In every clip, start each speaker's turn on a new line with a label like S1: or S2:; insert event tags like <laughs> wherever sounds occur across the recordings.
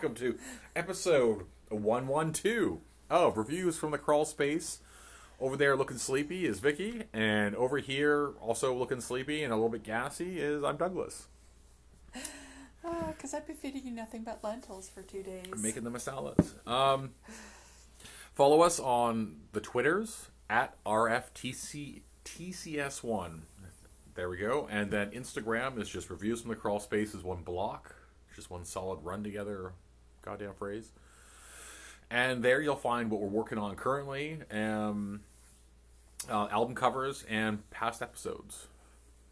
S1: welcome to episode 112 of Reviews from the Crawl Space. Over there looking sleepy is Vicky, and over here also looking sleepy and a little bit gassy is I'm Douglas.
S2: Because I've been feeding you nothing but lentils for two days.
S1: Making them a salads. Um, follow us on the Twitters at RFTCS1. There we go. And then Instagram is just Reviews from the Crawl Space is one block. Just one solid run together goddamn phrase. And there you'll find what we're working on currently, um, uh, album covers and past episodes.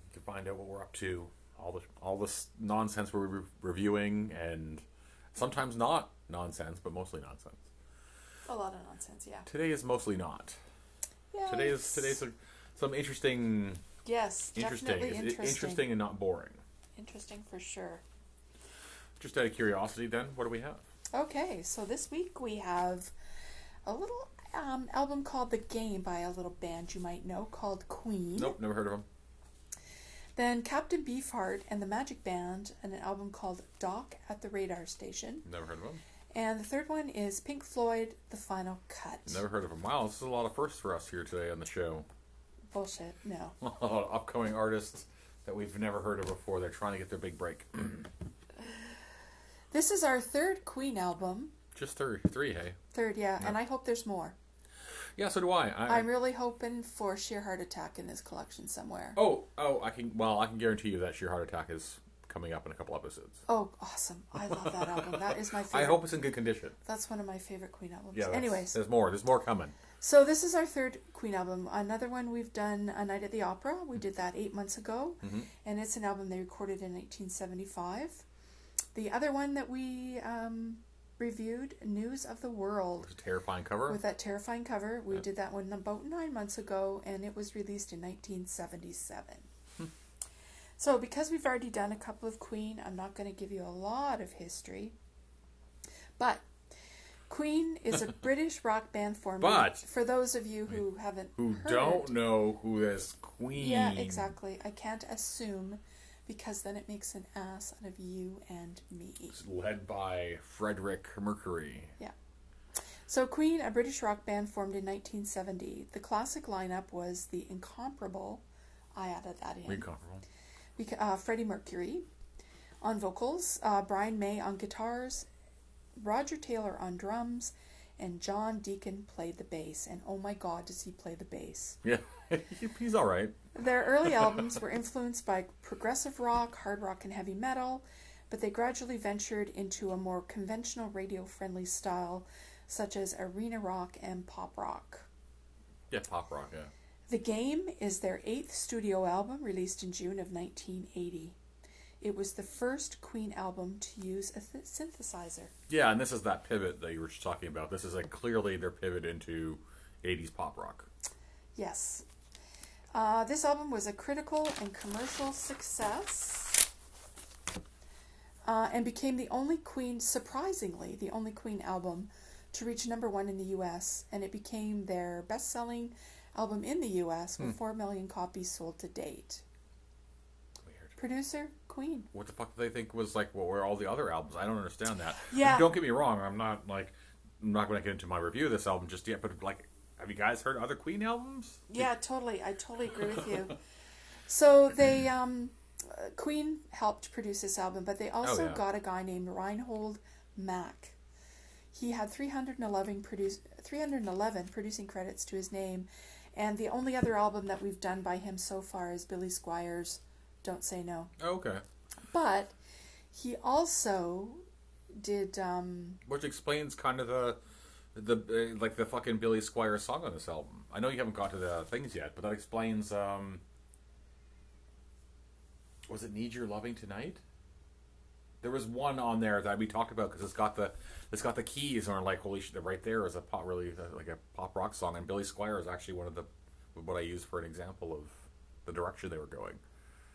S1: You can find out what we're up to, all the all this nonsense we're re- reviewing, and sometimes not nonsense, but mostly nonsense.
S2: A lot of nonsense, yeah.
S1: Today is mostly not.
S2: yeah
S1: Today is today's a, some interesting,
S2: Yes,
S1: interesting,
S2: definitely interesting.
S1: interesting and not boring.
S2: Interesting for sure.
S1: Just out of curiosity, then, what do we have?
S2: Okay, so this week we have a little um, album called The Game by a little band you might know called Queen.
S1: Nope, never heard of them.
S2: Then Captain Beefheart and the Magic Band, and an album called Doc at the Radar Station.
S1: Never heard of them.
S2: And the third one is Pink Floyd, The Final Cut.
S1: Never heard of them. Wow, this is a lot of firsts for us here today on the show.
S2: Bullshit, no. <laughs>
S1: A lot of upcoming artists that we've never heard of before. They're trying to get their big break. <clears throat>
S2: This is our third Queen album.
S1: Just three, three, hey.
S2: Third, yeah, and I hope there's more.
S1: Yeah, so do I. I
S2: I'm really hoping for Sheer Heart Attack in this collection somewhere.
S1: oh, oh, I can. Well, I can guarantee you that Sheer Heart Attack is coming up in a couple episodes.
S2: Oh, awesome. I love that <laughs> album. That is my favorite.
S1: I hope it's in good condition.
S2: That's one of my favorite Queen albums.
S1: Yeah.
S2: Anyways,
S1: there's more. There's more coming.
S2: so this is our third Queen album. Another one we've done, A Night at the Opera. We did that eight months ago.
S1: Mhm.
S2: And it's an album they recorded in 1975. The other one that we um, reviewed, News of the World.
S1: It's a terrifying cover.
S2: With that terrifying cover. We
S1: Yeah.
S2: did that one about nine months ago, and it was released in 1977.
S1: Hmm.
S2: So, because we've already done a couple of Queen, I'm not going to give you a lot of history. But Queen is a <laughs> British rock band formed.
S1: But-
S2: for those of you who haven't
S1: who
S2: heard,
S1: don't know who this Queen?
S2: yeah, exactly. I can't assume because then it makes an ass out of you and me.
S1: It's led by Frederick Mercury. Yeah.
S2: So, Queen, a British rock band formed in 1970. The classic lineup was the incomparable, I added that in,
S1: Incomparable.
S2: beca- uh, Freddie Mercury on vocals, uh, Brian May on guitars, Roger Taylor on drums, and John Deacon played the bass. And oh my god, does he play the bass!
S1: Yeah, <laughs> he's all right.
S2: Their early albums were influenced by progressive rock, hard rock, and heavy metal, but they gradually ventured into a more conventional radio friendly style, such as arena rock and pop rock.
S1: Yeah, pop rock. Yeah.
S2: The Game is their eighth studio album released in June of 1980. It was the first Queen album to use a th- synthesizer.
S1: Yeah, and this is that pivot that you were just talking about. This is like clearly their pivot into 80s pop rock.
S2: Yes. Uh, this album was a critical and commercial success uh, and became the only Queen, surprisingly, the only Queen album to reach number one in the US. And it became their best selling album in the US with 4 million copies sold to date.
S1: Weird.
S2: Producer, Queen.
S1: What the fuck do they think was like? What were all the other albums? I don't understand that.
S2: Yeah.
S1: Don't get me wrong. I'm not like I'm not going to get into my review of this album just yet. But like, have you guys heard other Queen albums?
S2: Yeah, totally. I totally agree with you. <laughs> So they, um, Queen helped produce this album, but they also
S1: yeah.
S2: got a guy named Reinhold Mack. He had 311, produce, 311 producing credits to his name, and the only other album that we've done by him so far is Billy Squier's Don't Say No.
S1: Oh, okay.
S2: But he also did, um,
S1: Which explains kind of the the uh, like the fucking Billy Squier song on this album. I know you haven't got to the things yet, but that explains. um Was it "Need Your Loving Tonight"? There was one on there that we talked about because it's got the it's got the keys and are like holy shit! Right there is a pop really uh, like a pop rock song, and Billy Squier is actually one of the what I use for an example of the direction they were going.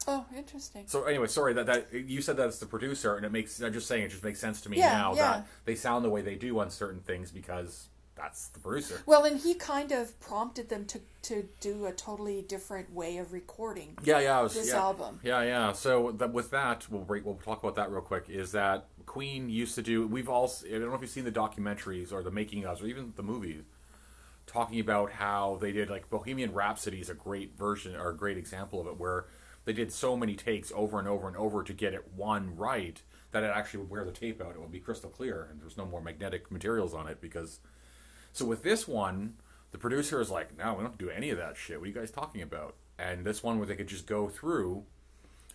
S2: Oh, interesting.
S1: So anyway, sorry that that you said that it's the producer, and it makes. I'm just saying it just makes sense to me
S2: Yeah,
S1: now
S2: yeah.
S1: that they sound the way they do on certain things because that's the producer.
S2: Well, and he kind of prompted them to, to do a totally different way of recording.
S1: Yeah, yeah, was,
S2: This
S1: yeah,
S2: album.
S1: Yeah, yeah. So that, with that, we'll break, we'll talk about that real quick. Is that Queen used to do? We've all I don't know if you've seen the documentaries or the making ofs or even the movies talking about how they did like Bohemian Rhapsody is a great version or a great example of it where they did so many takes over and over and over to get it one right that it actually would wear the tape out. It would be crystal clear and there's no more magnetic materials on it because. So with this one, the producer is like, "No, we don't do any of that shit. What are you guys talking about?" And this one where they could just go through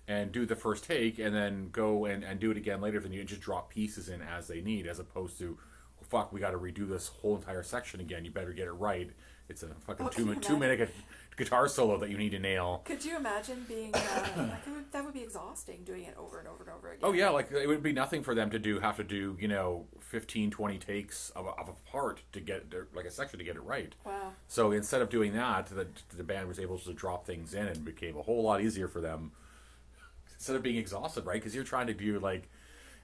S1: and do the first take and then go and, and do it again later if they need and just drop pieces in as they need as opposed to oh, fuck we got to redo this whole entire section again you better get it right it's a fucking
S2: Oh,
S1: two,
S2: you
S1: two minute guitar solo that you need to nail.
S2: Could you imagine being uh, <coughs> like, would, that would be exhausting doing it over and over and over again?
S1: oh yeah like it would be nothing for them to do have to do you know 15 20 takes of a, of a part to get like a section to get it right.
S2: Wow.
S1: so instead of doing that the, the band was able to drop things in and became a whole lot easier for them. Instead of being exhausted right? Because you're trying to do like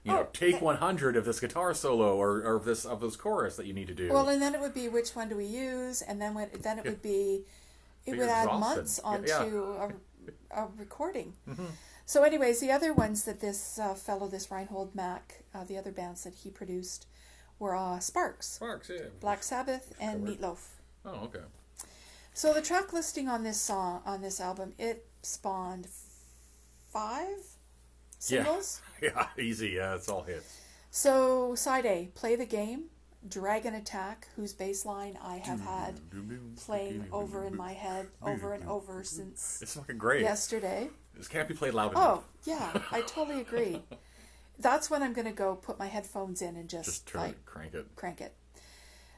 S1: you know
S2: Oh,
S1: take
S2: 100
S1: of this guitar solo or, or of this of this chorus that you need to do.
S2: Well, and then it would be which one do we use, and then when, then it would be it would add months onto
S1: yeah. Mm-hmm.
S2: A, a recording. <laughs> So, anyways, the other ones that this uh, fellow, this Reinhold Mack, uh, the other bands that he produced were uh, Sparks,
S1: Sparks, yeah.
S2: Black Sabbath, and
S1: Covered.
S2: Meatloaf.
S1: oh okay
S2: So the track listing on this song on this album it spawned five singles.
S1: yeah <laughs> easy yeah it's all hits
S2: So side A, play the game, Dragon Attack, whose bass line I have had playing over in my head over and over since
S1: it's fucking great
S2: yesterday.
S1: this can't be played loud enough.
S2: Oh yeah, I totally agree. <laughs> That's when I'm gonna go put my headphones in and just,
S1: just turn
S2: like
S1: it crank it
S2: crank it.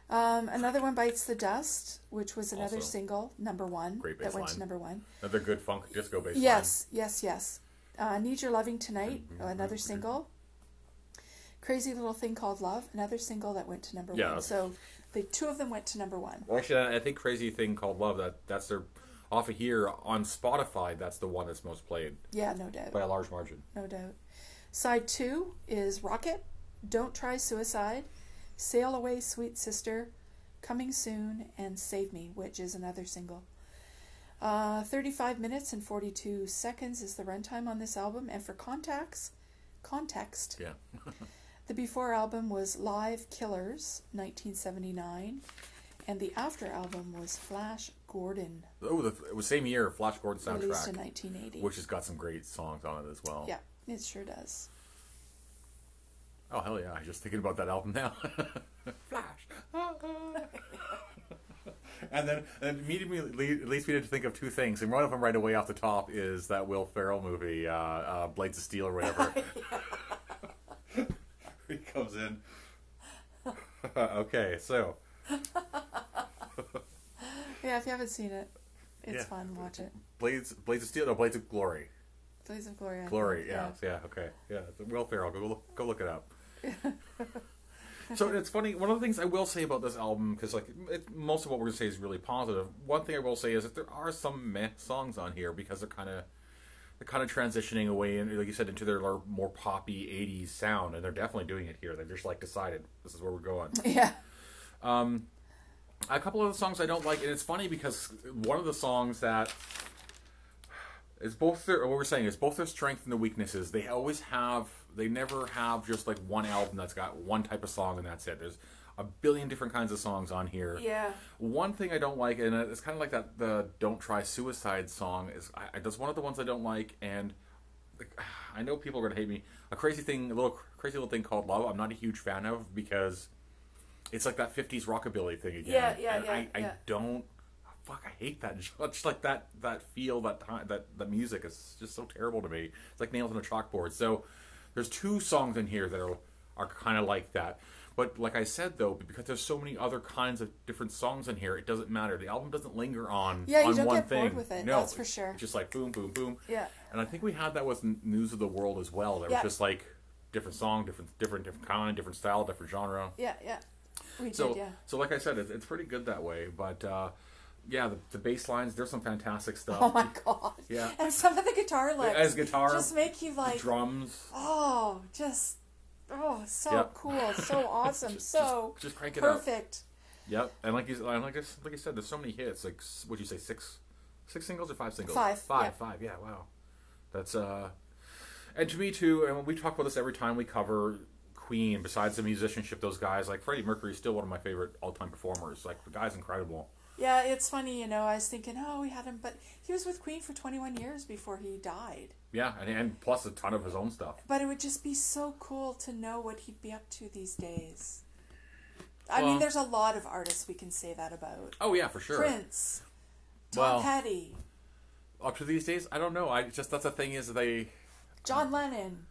S2: Um, another one bites the dust, which was another
S1: Also,
S2: single, number one,
S1: great
S2: that
S1: bass
S2: went to
S1: line.
S2: number one.
S1: another good funk disco bass line.
S2: Yes, yes, yes. Uh, Need Your Loving Tonight, another single. Crazy Little Thing Called Love, another single that went to number
S1: Yeah.
S2: one. So the two of them went to number one.
S1: Well, actually, I think crazy thing called love that that's their off of here on Spotify. That's the one that's most played
S2: Yeah, no doubt.
S1: by a large margin.
S2: No doubt. Side two is Rocket, Don't Try Suicide, Sail Away Sweet Sister, Coming Soon, and Save Me, which is another single. Uh, 35 minutes and 42 seconds is the runtime on this album. And for contacts, context,
S1: Yeah. <laughs>
S2: the before album was Live Killers, 1979, and the after album was Flash Gordon,
S1: Oh, the, it was same year Flash Gordon soundtrack,
S2: released in
S1: soundtrack,
S2: 1980.
S1: which has got some great songs on it as well.
S2: yeah, it sure does.
S1: Oh hell yeah! I'm just thinking about that album now. <laughs> Flash. <laughs> and then and immediately le- leads me to think of two things, and one of them right away off the top is that Will Ferrell movie, uh, uh, Blades of Steel or whatever. <laughs> he comes in. <laughs> okay, so
S2: Yeah, if you haven't seen it, it's
S1: Yeah.
S2: fun. Watch it.
S1: Blades, Blades of Steel, no, Blades of Glory.
S2: Blades of Glory. I
S1: Glory,
S2: think,
S1: yeah, yeah, okay, yeah. Will Ferrell, go look, go look it up. <laughs> so it's funny. One of the things I will say about this album, because like it, most of what we're gonna say is really positive. One thing I will say is that there are some meh songs on here because they're kind of they're kind of transitioning away, and like you said, into their more poppy '80s sound, and they're definitely doing it here. They just like decided this is where we're going. <laughs>
S2: Yeah.
S1: Um, a couple of the songs I don't like, and it's funny because one of the songs that is both their what we're saying is both their strength and their weaknesses. They always have, they never have just like one album that's got one type of song and that's it. There's a billion different kinds of songs on here.
S2: Yeah.
S1: One thing I don't like, and it's kind of like that the "Don't Try Suicide" song is I, that's one of the ones I don't like, and <sighs> I know people are gonna hate me. A crazy thing, a little crazy little thing called "Love." I'm not a huge fan of because it's like that '50s rockabilly thing again.
S2: Yeah, yeah,
S1: and
S2: yeah,
S1: I, I don't. Fuck, I hate that. <laughs> Just like that, that feel, that time, that that music is just so terrible to me. It's like nails on a chalkboard. So, there's two songs in here that are are kind of like that. But like I said though, because there's so many other kinds of different songs in here, it doesn't matter. The album doesn't linger on
S2: Yeah, you don't
S1: one
S2: get
S1: thing.
S2: bored with it,
S1: No,
S2: that's for sure.
S1: Just like boom, boom, boom.
S2: Yeah.
S1: And I think we had that with News of the World as well. There
S2: Yeah.
S1: was just like different song, different different different kind, different style, different genre.
S2: Yeah. Yeah. We
S1: So,
S2: did. Yeah.
S1: so like I said, it's, it's pretty good that way. But uh, yeah, the, the bass lines, there's some fantastic stuff.
S2: Oh my god.
S1: Yeah.
S2: And some of the guitar licks.
S1: As guitar,
S2: Just make you like.
S1: drums,
S2: Oh, just. Oh, so
S1: Yep.
S2: cool. So <laughs> awesome.
S1: Just-
S2: so
S1: just- just crank it up.
S2: perfect.
S1: Yep, and like you, and like I, like you said, there's so many hits. Like, what'd you say, six, six singles or five singles?
S2: Five,
S1: five,
S2: yeah.
S1: five. Yeah, wow. That's uh, and to me too. And we talk about this every time we cover Queen. Besides the musicianship, those guys like Freddie Mercury is still one of my favorite all-time performers. Like the guy's incredible.
S2: Yeah, it's funny, you know. I was thinking, oh, we had him, but he was with Queen for 21 years before he died.
S1: Yeah, and, and plus a ton of his own stuff.
S2: But it would just be so cool to know what he'd be up to these days. I
S1: Well-
S2: mean, there's a lot of artists we can say that about.
S1: Oh yeah, for sure.
S2: Prince, Tom
S1: Well-
S2: Petty,
S1: Up to these days, I don't know. I just that's the thing is they,
S2: John Lennon.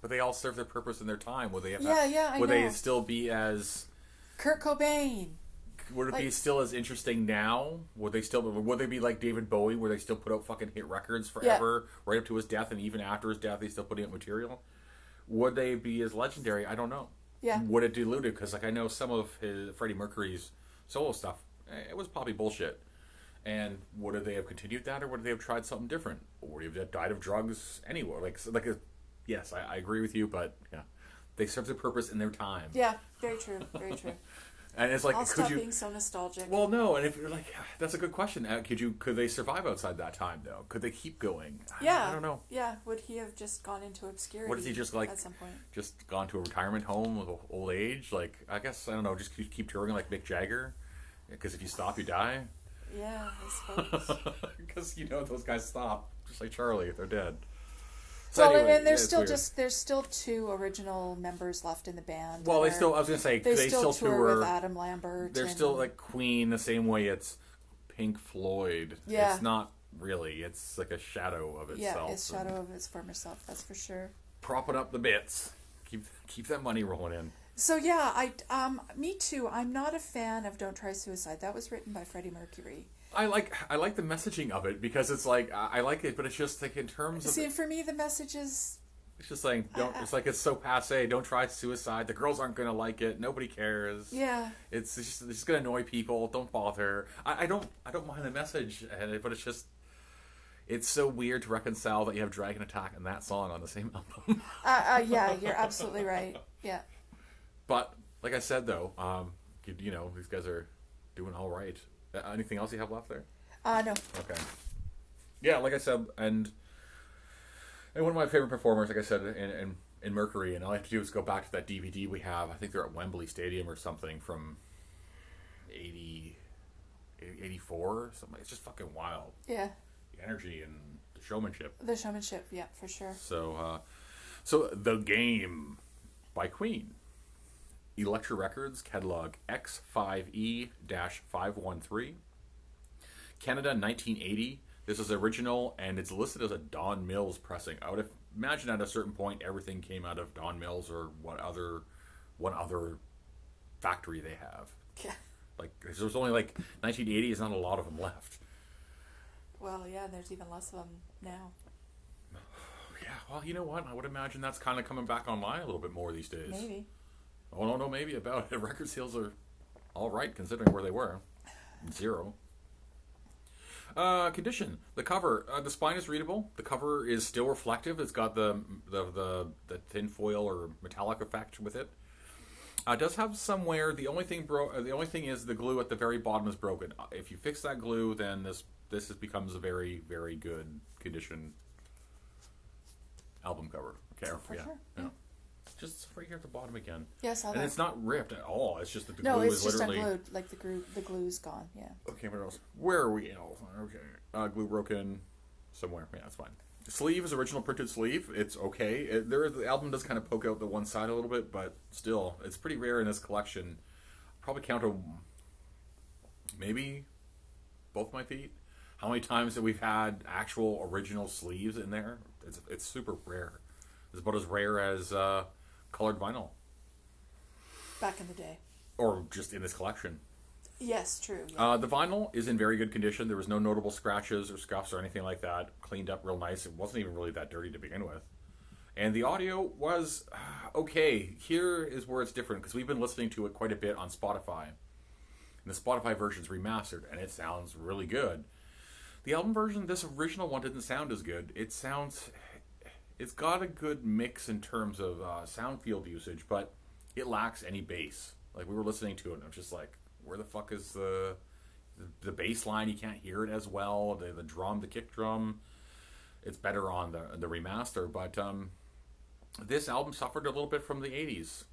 S1: but they all serve their purpose in their time. Would they? Have
S2: Yeah, yeah, I
S1: Would they
S2: know.
S1: still be as?
S2: Kurt Cobain.
S1: Would it be still as interesting now? Would they still? Would they be like David Bowie, where they still put out fucking hit records forever, right up to his death, and even after his death, they still putting out material? Would they be as legendary? I don't know.
S2: Yeah.
S1: Would it dilute it? Because like I know some of his Freddie Mercury's solo stuff, eh, it was probably bullshit. And would they have continued that, or would they have tried something different, or would they have died of drugs anywhere? Like, like, a, yes, I, I agree with you, but yeah, they served their purpose in their time.
S2: Yeah, very true, very true. <laughs>
S1: And it's like,
S2: I'll
S1: could you?
S2: being so nostalgic.
S1: Well, no, and if you're like, <sighs> that's a good question. Uh, could you? Could they survive outside that time though? Could they keep going?
S2: Yeah,
S1: I don't know.
S2: Yeah, would he have just gone into obscurity?
S1: What is he just like?
S2: at some point?
S1: Just gone to a retirement home with old age? Like, I guess I don't know. Just keep, keep touring like Mick Jagger, because if you stop, you die.
S2: Yeah, I suppose. <laughs>
S1: Because you know those guys stop, just like Charlie. They're dead. So
S2: well,
S1: anyway,
S2: and then there's still
S1: weird.
S2: just there's still two original members left in the band.
S1: Well, they still. I was gonna say
S2: they,
S1: they,
S2: still,
S1: still,
S2: tour,
S1: tour.
S2: with Adam Lambert.
S1: They're
S2: and-
S1: still like Queen the same way it's Pink Floyd.
S2: Yeah.
S1: It's not really. It's like a shadow of itself.
S2: yeah,
S1: it's
S2: shadow of its former self. That's for sure.
S1: Propping up the bits. Keep keep that money rolling in.
S2: So yeah, I um me too. I'm not a fan of "Don't Try Suicide." That was written by Freddie Mercury.
S1: I like I like the messaging of it because it's like I like it, but it's just like in terms of
S2: See, for me, the message is
S1: it's just saying don't.
S2: I-
S1: It's like it's so passe. Don't try suicide. The girls aren't gonna like it. Nobody cares.
S2: yeah,
S1: It's just it's just gonna annoy people. Don't bother. I, I don't I don't mind the message, and but it's just it's so weird to reconcile that you have Dragon Attack and that song on the same <laughs> album.
S2: uh, uh, yeah, you're absolutely right. Yeah,
S1: but like I said though, um, you, you know these guys are doing all right. Uh, anything else you have left there?
S2: uh no,
S1: Okay. Yeah, like I said, and and one of my favorite performers, like I said, in, in in Mercury, and all I have to do is go back to that DVD we have. I think they're at Wembley Stadium or something from 80, 84 or something. It's just fucking wild.
S2: yeah,
S1: The energy and the showmanship.
S2: the showmanship. Yeah, for sure.
S1: So, uh, so the game by Queen. Elektra Records catalog X5E 513. Canada 1980. This is original and it's listed as a Don Mills pressing. I would imagine at a certain point everything came out of Don Mills or what other what other factory they have.
S2: Yeah.
S1: Like there's only like 1980 is not a lot of them left.
S2: Well, yeah, and there's even less of them now. <sighs>
S1: Yeah, well, you know what? I would imagine that's kind of coming back online a little bit more these days.
S2: Maybe.
S1: Oh no, no, maybe about it. <laughs> Record sales are all right considering where they were. Zero. Uh, condition. The cover. Uh, the spine is readable. The cover is still reflective. It's got the the the, the thin foil or metallic effect with it. Uh, does have somewhere. The only thing bro- uh, The only thing is the glue at the very bottom is broken. Uh, If you fix that glue, then this this is, becomes a very very good condition album cover. Okay,
S2: For
S1: yeah,
S2: sure,
S1: yeah. Just right here at the bottom again.
S2: Yes, I
S1: And
S2: that.
S1: it's not ripped at all. It's just that the
S2: no,
S1: glue
S2: it's
S1: is
S2: just
S1: literally.
S2: unglued. Like the glue, the glue's gone. Yeah.
S1: Okay, what else? Where are we? Oh, okay. Uh, glue broken somewhere. Yeah, that's fine. Sleeve is original printed sleeve. It's okay. It, there, the album does kind of poke out the one side a little bit, but still, it's pretty rare in this collection. Probably count a maybe both my feet. How many times that we've had actual original sleeves in there? It's it's super rare. It's about as rare as uh, colored vinyl,
S2: Back in the day.
S1: or just in this collection.
S2: Yes, true. Yeah.
S1: Uh, the vinyl is in very good condition. There was no notable scratches or scuffs or anything like that. Cleaned up real nice. It wasn't even really that dirty to begin with. And the audio was uh, okay. Here is where it's different because we've been listening to it quite a bit on Spotify. And the Spotify version's remastered and it sounds really good. The album version, this original one didn't sound as good. It sounds, it's got a good mix in terms of uh, sound field usage, but it lacks any bass. Like we were listening to it and I'm just like, where the fuck is the the, bass line? You can't hear it as well. The the drum, the kick drum, it's better on the the remaster. But um, this album suffered a little bit from the '80s.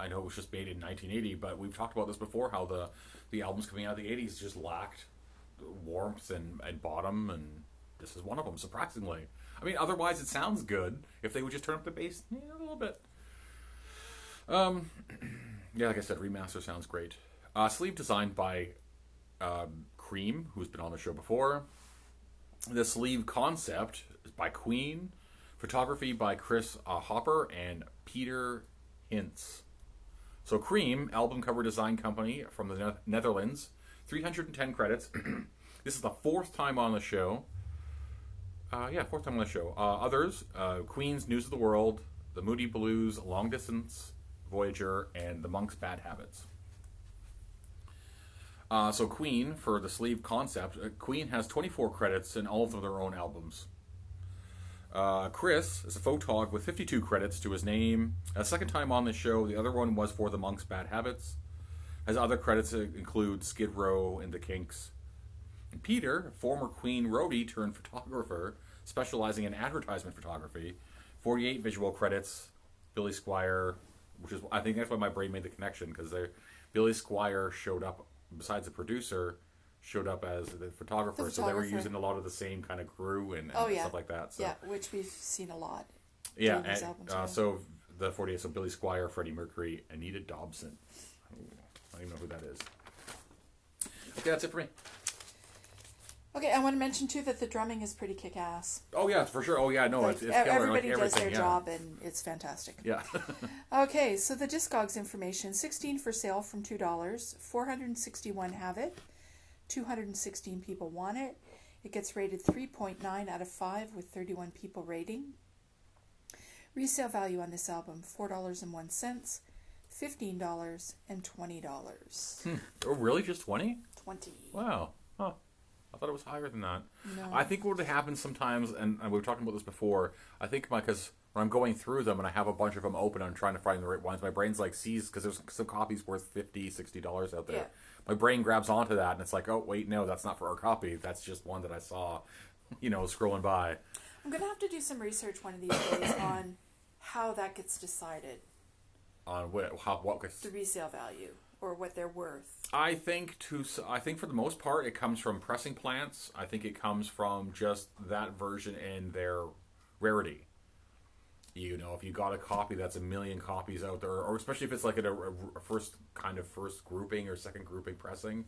S1: I know it was just made in 1980, but we've talked about this before. How the the albums coming out of the '80s just lacked warmth and, and bottom, and this is one of them. Surprisingly, I mean, otherwise it sounds good if they would just turn up the bass yeah, a little bit. Um, <clears throat> yeah, like I said, remaster sounds great. Uh, sleeve designed by um, Cream, who's been on the show before. The sleeve concept is by Queen. Photography by Chris uh, Hopper and Peter Hince. So Cream, album cover design company from the ne- Netherlands, 310 credits. <clears throat> this is the fourth time on the show. Uh, yeah, fourth time on the show. Uh, others: uh, Queen's News of the World, The Moody Blues, Long Distance Voyager, and The Monk's Bad Habits. Uh, so Queen, for the sleeve concept, uh, Queen has 24 credits in all of their own albums. Uh, Chris is a photog with 52 credits to his name. A second time on the show, the other one was for The Monk's Bad Habits. His other credits include Skid Row and The Kinks. And Peter, former Queen roadie turned photographer, specializing in advertisement photography, 48 visual credits. Billy Squier, which is I think that's why my brain made the connection because Billy Squier showed up besides the producer, showed up as the photographer,
S2: The
S1: so they were using a lot of the same kind of crew and, and
S2: Oh, yeah.
S1: stuff like that. So
S2: Yeah, which we've seen a lot.
S1: yeah, and,
S2: albums,
S1: uh, so the 48, so Billy Squier, Freddie Mercury, Anita Dobson. I don't even know who that is. Okay, that's it for me.
S2: Okay, I want to mention too that the drumming is pretty kick ass.
S1: Oh yeah, for sure. Oh yeah, no,
S2: Like,
S1: it's, it's killer.
S2: everybody
S1: like
S2: does their
S1: yeah.
S2: job and it's fantastic.
S1: Yeah. <laughs>
S2: Okay, so the Discogs information 16 for sale from $2. 461 have it. 216 people want it. It gets rated 3.9 out of 5 with 31 people rating. Resale value on this album $4.01, $15, and $20. Hmm.
S1: oh really? Just twenty?
S2: 20
S1: Wow. I thought it was higher than that.
S2: No.
S1: I think what happens sometimes, and, and we were talking about this before. I think my because when I'm going through them and I have a bunch of them open, and I'm trying to find the right ones. My brain's like sees because there's some copies worth $50, 60 dollars out there.
S2: Yeah.
S1: My brain grabs onto that and it's like, oh wait, no, that's not for our copy. That's just one that I saw, you know, scrolling by.
S2: I'm going to have to do some research one of these days <coughs> on how that gets decided,
S1: On what, how, what
S2: the resale value, or what they're worth.
S1: I think to I think for the most part it comes from pressing plants. I think it comes from just that version and their rarity. You know, if you got a copy that's a million copies out there, or especially if it's like a- a first kind of first grouping or second grouping pressing.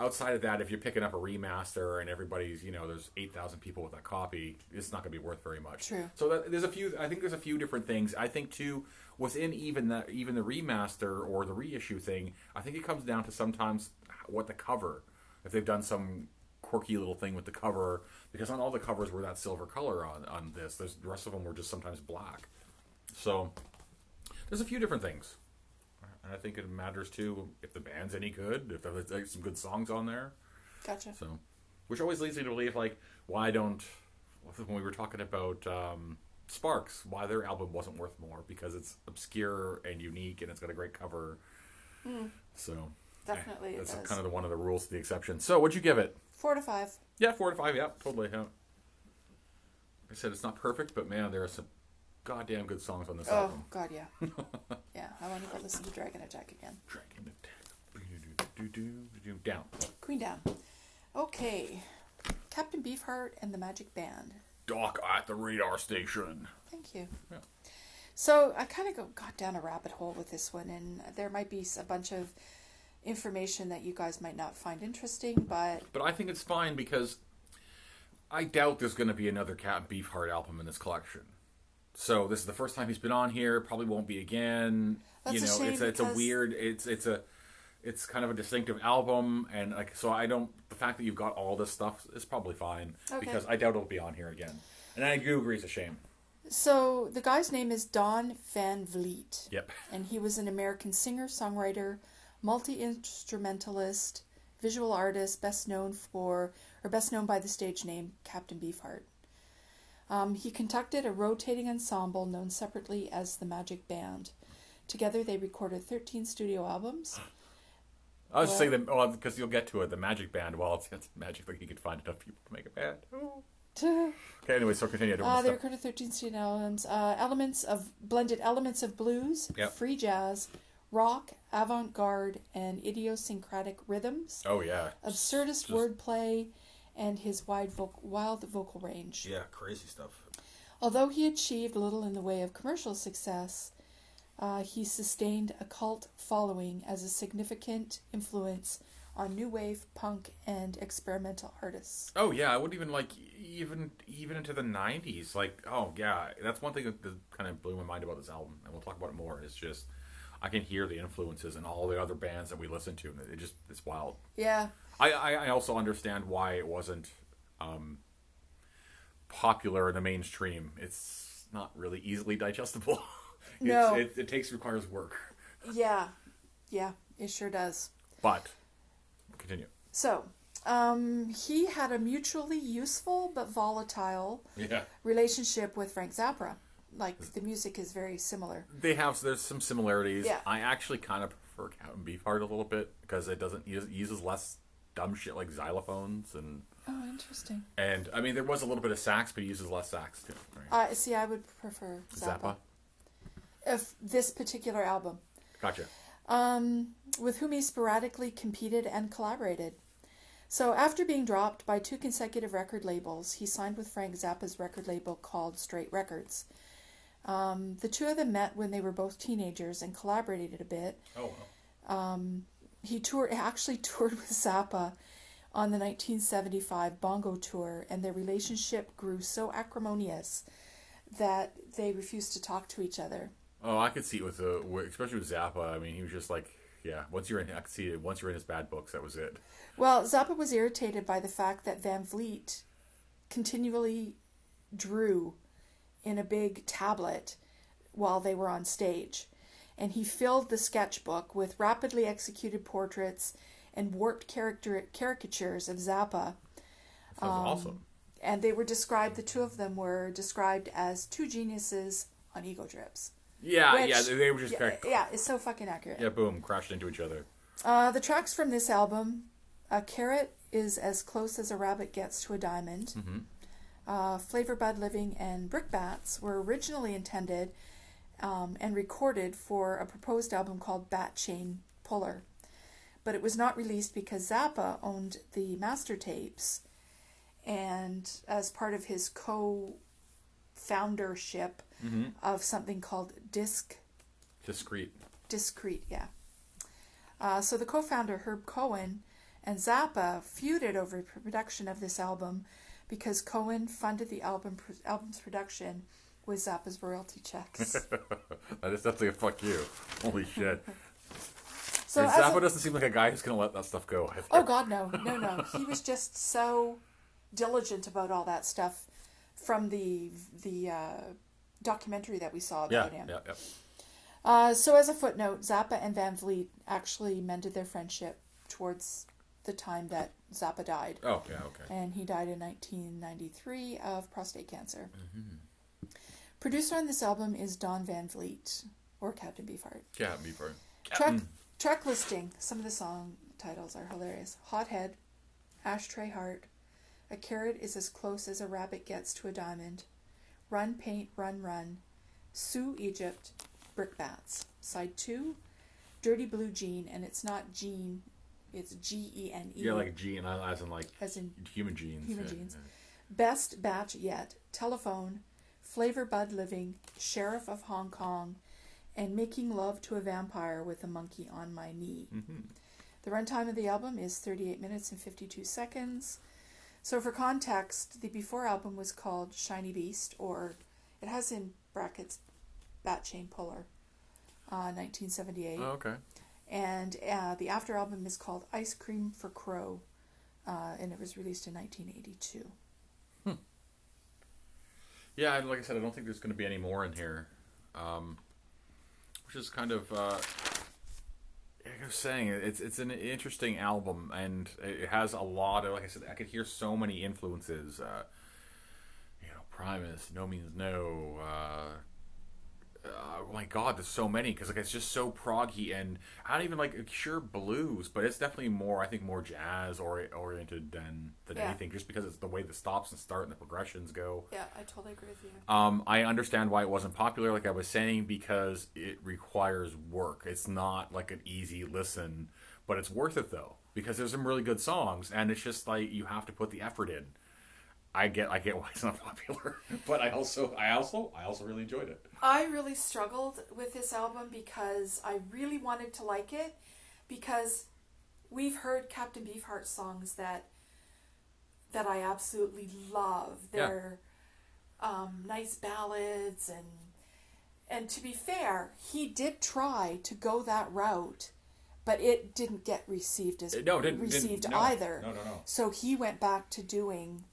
S1: Outside of that, if you're picking up a remaster and everybody's, you know, there's eight thousand people with that copy, it's not going to be worth very much.
S2: True.
S1: So that, there's a few. I think there's a few different things. I think too within even that even the remaster or the reissue thing. I think it comes down to sometimes what the cover. If they've done some quirky little thing with the cover, because not all the covers were that silver color on on this. There's the rest of them were just sometimes black. So there's a few different things. I think it matters too if the band's any good, if there's like, some good songs on there.
S2: Gotcha.
S1: So, which always leads me to believe, like, why don't when we were talking about um, Sparks, why their album wasn't worth more because it's obscure and unique and it's got a great cover. So
S2: Hmm. Definitely it
S1: that's kind of the, one of the rules the exception. So, what'd you give it?
S2: Four to five.
S1: Yeah, four to five. Yeah, totally. Yeah. I said it's not perfect, but man, there are some goddamn good songs on this
S2: Oh
S1: album.
S2: Oh god, yeah, <laughs> yeah. I want to go listen to Dragon Attack again.
S1: Dragon Attack. Down.
S2: Queen down. Okay, Captain Beefheart and the Magic Band.
S1: Doc at the radar station.
S2: Thank you.
S1: Yeah.
S2: So I kind of go, got down a rabbit hole with this one, and there might be a bunch of information that you guys might not find interesting, but
S1: But I think it's fine because I doubt there's going to be another Cat Beefheart album in this collection. So this is the first time he's been on here. Probably won't be again.
S2: That's
S1: you
S2: a
S1: know,
S2: shame
S1: it's a, it's a weird. It's it's a it's kind of a distinctive album, and like so I don't. The fact that you've got all this stuff is probably fine
S2: Okay.
S1: because I doubt it'll be on here again. And I do agree it's a shame.
S2: so the guy's name is Don Van Vliet.
S1: Yep.
S2: and he was an American singer, songwriter, multi instrumentalist, visual artist, best known for or best known by the stage name Captain Beefheart. Um, he conducted a rotating ensemble known separately as the Magic Band. Together, they recorded 13 studio albums.
S1: I was saying that well, because you'll get to it. The magic band. Well, it's, it's magic that he could find enough people to make a band. Oh. <laughs> Okay. Anyway, so continue.
S2: Uh, they
S1: stop.
S2: recorded 13 student albums. Uh, elements of blended elements of blues,
S1: Yep.
S2: free jazz, rock, avant-garde, and idiosyncratic rhythms,
S1: Oh yeah.
S2: absurdist
S1: Just-
S2: wordplay, and his wide voc- wild vocal range.
S1: Yeah, crazy stuff.
S2: Although he achieved little in the way of commercial success, uh, he sustained a cult following as a significant influence on new wave, punk, and experimental artists.
S1: Oh yeah, I wouldn't even like even even into the '90s. Like, oh yeah, that's one thing that, that kind of blew my mind about this album, and we'll talk about it more. Is just I can hear the influences in all the other bands that we listen to, and it just it's wild.
S2: Yeah,
S1: I, I, I also understand why it wasn't um, popular in the mainstream. It's not really easily digestible. <laughs> it's,
S2: No.
S1: it, it takes requires work.
S2: yeah, yeah, it sure does.
S1: But continue.
S2: So, um, he had a mutually useful but volatile
S1: Yeah,
S2: relationship with Frank Zappa. Like the music is very similar.
S1: they have there's some similarities.
S2: Yeah.
S1: I actually kind of prefer Captain Beefheart a little bit because it doesn't use uses less dumb shit like xylophones and
S2: Oh, interesting.
S1: and I mean there was a little bit of sax, but he uses less sax too. Right?
S2: Uh, see, I would prefer Zappa.
S1: Zappa,
S2: If this particular album.
S1: gotcha.
S2: um, with whom he sporadically competed and collaborated. So, after being dropped by two consecutive record labels, he signed with Frank Zappa's record label called Straight Records. Um, the two of them met when they were both teenagers and collaborated a bit.
S1: Oh, well.
S2: He toured, <laughs> actually toured with Zappa on the 1975 Bongo tour, and their relationship grew so acrimonious that they refused to talk to each other.
S1: Oh, I could see it with the, especially with Zappa. I mean, he was just like, yeah. Once you're in, I could see it. Once you're in his bad books, that was it.
S2: Well, Zappa was irritated by the fact that Van Vliet continually drew in a big tablet while they were on stage. And he filled the sketchbook with rapidly executed portraits and warped character caricatures of Zappa.
S1: That sounds awesome.
S2: And they were described, the two of them were described as two geniuses on ego trips.
S1: Yeah,
S2: Which-
S1: yeah. They, were just
S2: yeah, yeah, it's so fucking accurate.
S1: yeah, boom, crashed into each other.
S2: Uh, the tracks from this album, a carrot is as close as a rabbit gets to a diamond. Uh, Flavor Bud Living and Brickbats were originally intended um, and recorded for a proposed album called Bat Chain Puller, but it was not released because Zappa owned the master tapes, and as part of his co-foundership of something called Disc
S1: Discreet.
S2: Discreet, yeah. Uh, so the co-founder Herb Cohen and Zappa feuded over production of this album because Cohen funded the album album's production with Zappa's royalty checks. <laughs>
S1: That is definitely a fuck you. Holy shit. <laughs>
S2: So
S1: And Zappa
S2: a-
S1: doesn't seem like a guy who's gonna let that stuff go. Either.
S2: oh God, no, no, no. He was just so diligent about all that stuff from the the uh, documentary that we saw
S1: yeah,
S2: about him.
S1: yeah, yeah.
S2: Uh, so, as a footnote, Zappa and Van Vliet actually mended their friendship towards the time that Zappa died.
S1: Oh, yeah, okay.
S2: And he died in 1993 of prostate cancer. Mm-hmm. Producer on this album is Don Van Vliet, or Captain Beefheart.
S1: Captain Beefheart.
S2: Track, track listing. Some of the song titles are hilarious. Hothead, Ashtray Heart, A Carrot is as close as a rabbit gets to a diamond, Run Paint, Run Run, Sue Egypt, Brickbats. Side 2, Dirty Blue Jean, and it's not Jean, it's G E N E.
S1: Yeah, like gene, as in like
S2: As in
S1: human genes.
S2: Human
S1: yeah,
S2: genes.
S1: yeah.
S2: Best Batch Yet, Telephone, Flavor Bud Living, Sheriff of Hong Kong, and Making Love to a Vampire with a Monkey on My Knee. The runtime of the album is 38 minutes and 52 seconds. So, for context, the before album was called Shiny Beast, or it has in brackets Bat Chain Puller, uh, 1978.
S1: Oh, okay.
S2: And uh, the after album is called Ice Cream for Crow, uh, and it was released in 1982.
S1: Yeah, like I said, I don't think there's going to be any more in here, um, which is kind of. Uh, like I was saying, it's it's an interesting album, and it has a lot of. Like I said, I could hear so many influences. Uh, you know, Primus, No Means No, uh, oh my god, there's so many because like it's just so proggy and I don't even like sure blues, but it's definitely more I think more jazz or oriented than than
S2: Yeah.
S1: anything, just because it's the way the stops and start and the progressions go.
S2: Yeah, I totally agree with you.
S1: Um, I understand why it wasn't popular, like I was saying, because it requires work. It's not like an easy listen, but it's worth it though because there's some really good songs, and it's just like you have to put the effort in. I get, I get why it's not popular, <laughs> but I also, I also, I also really enjoyed it.
S2: I really struggled with this album because I really wanted to like it because we've heard Captain Beefheart songs that that I absolutely love. They're um, nice ballads and and to be fair, he did try to go that route, but it didn't get received as
S1: no, it didn't- didn't-
S2: received
S1: no.
S2: either.
S1: No, no, no.
S2: So he went back to doing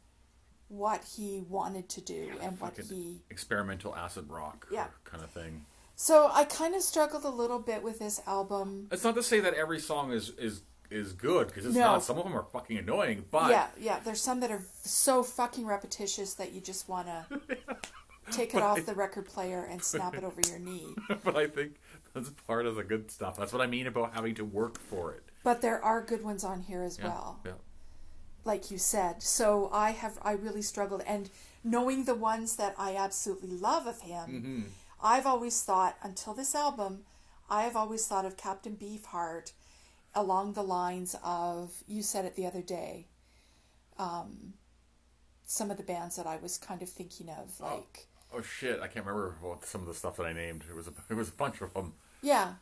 S2: what he wanted to do and what he
S1: experimental acid rock,
S2: Yeah.
S1: kind of thing.
S2: So I kind of struggled a little bit with this album.
S1: It's not to say that every song is is is good because it's
S2: No.
S1: not. Some of them are fucking annoying, but
S2: yeah, yeah. There's some that are so fucking repetitious that you just want to <laughs> take it off the record player and snap it over your knee. <laughs>
S1: but I think that's part of the good stuff. That's what I mean about having to work for it.
S2: But there are good ones on here as
S1: Yeah,
S2: well,
S1: yeah.
S2: Like you said. So I have I really struggled, and knowing the ones that I absolutely love of him,
S1: Mm-hmm.
S2: I've always thought until this album, I have always thought of Captain Beefheart along the lines of you said it the other day. Um, some of the bands that I was kind of thinking of, like
S1: Oh shit! I can't remember what some of the stuff that I named. It was a, <laughs> it was a bunch of them.
S2: yeah,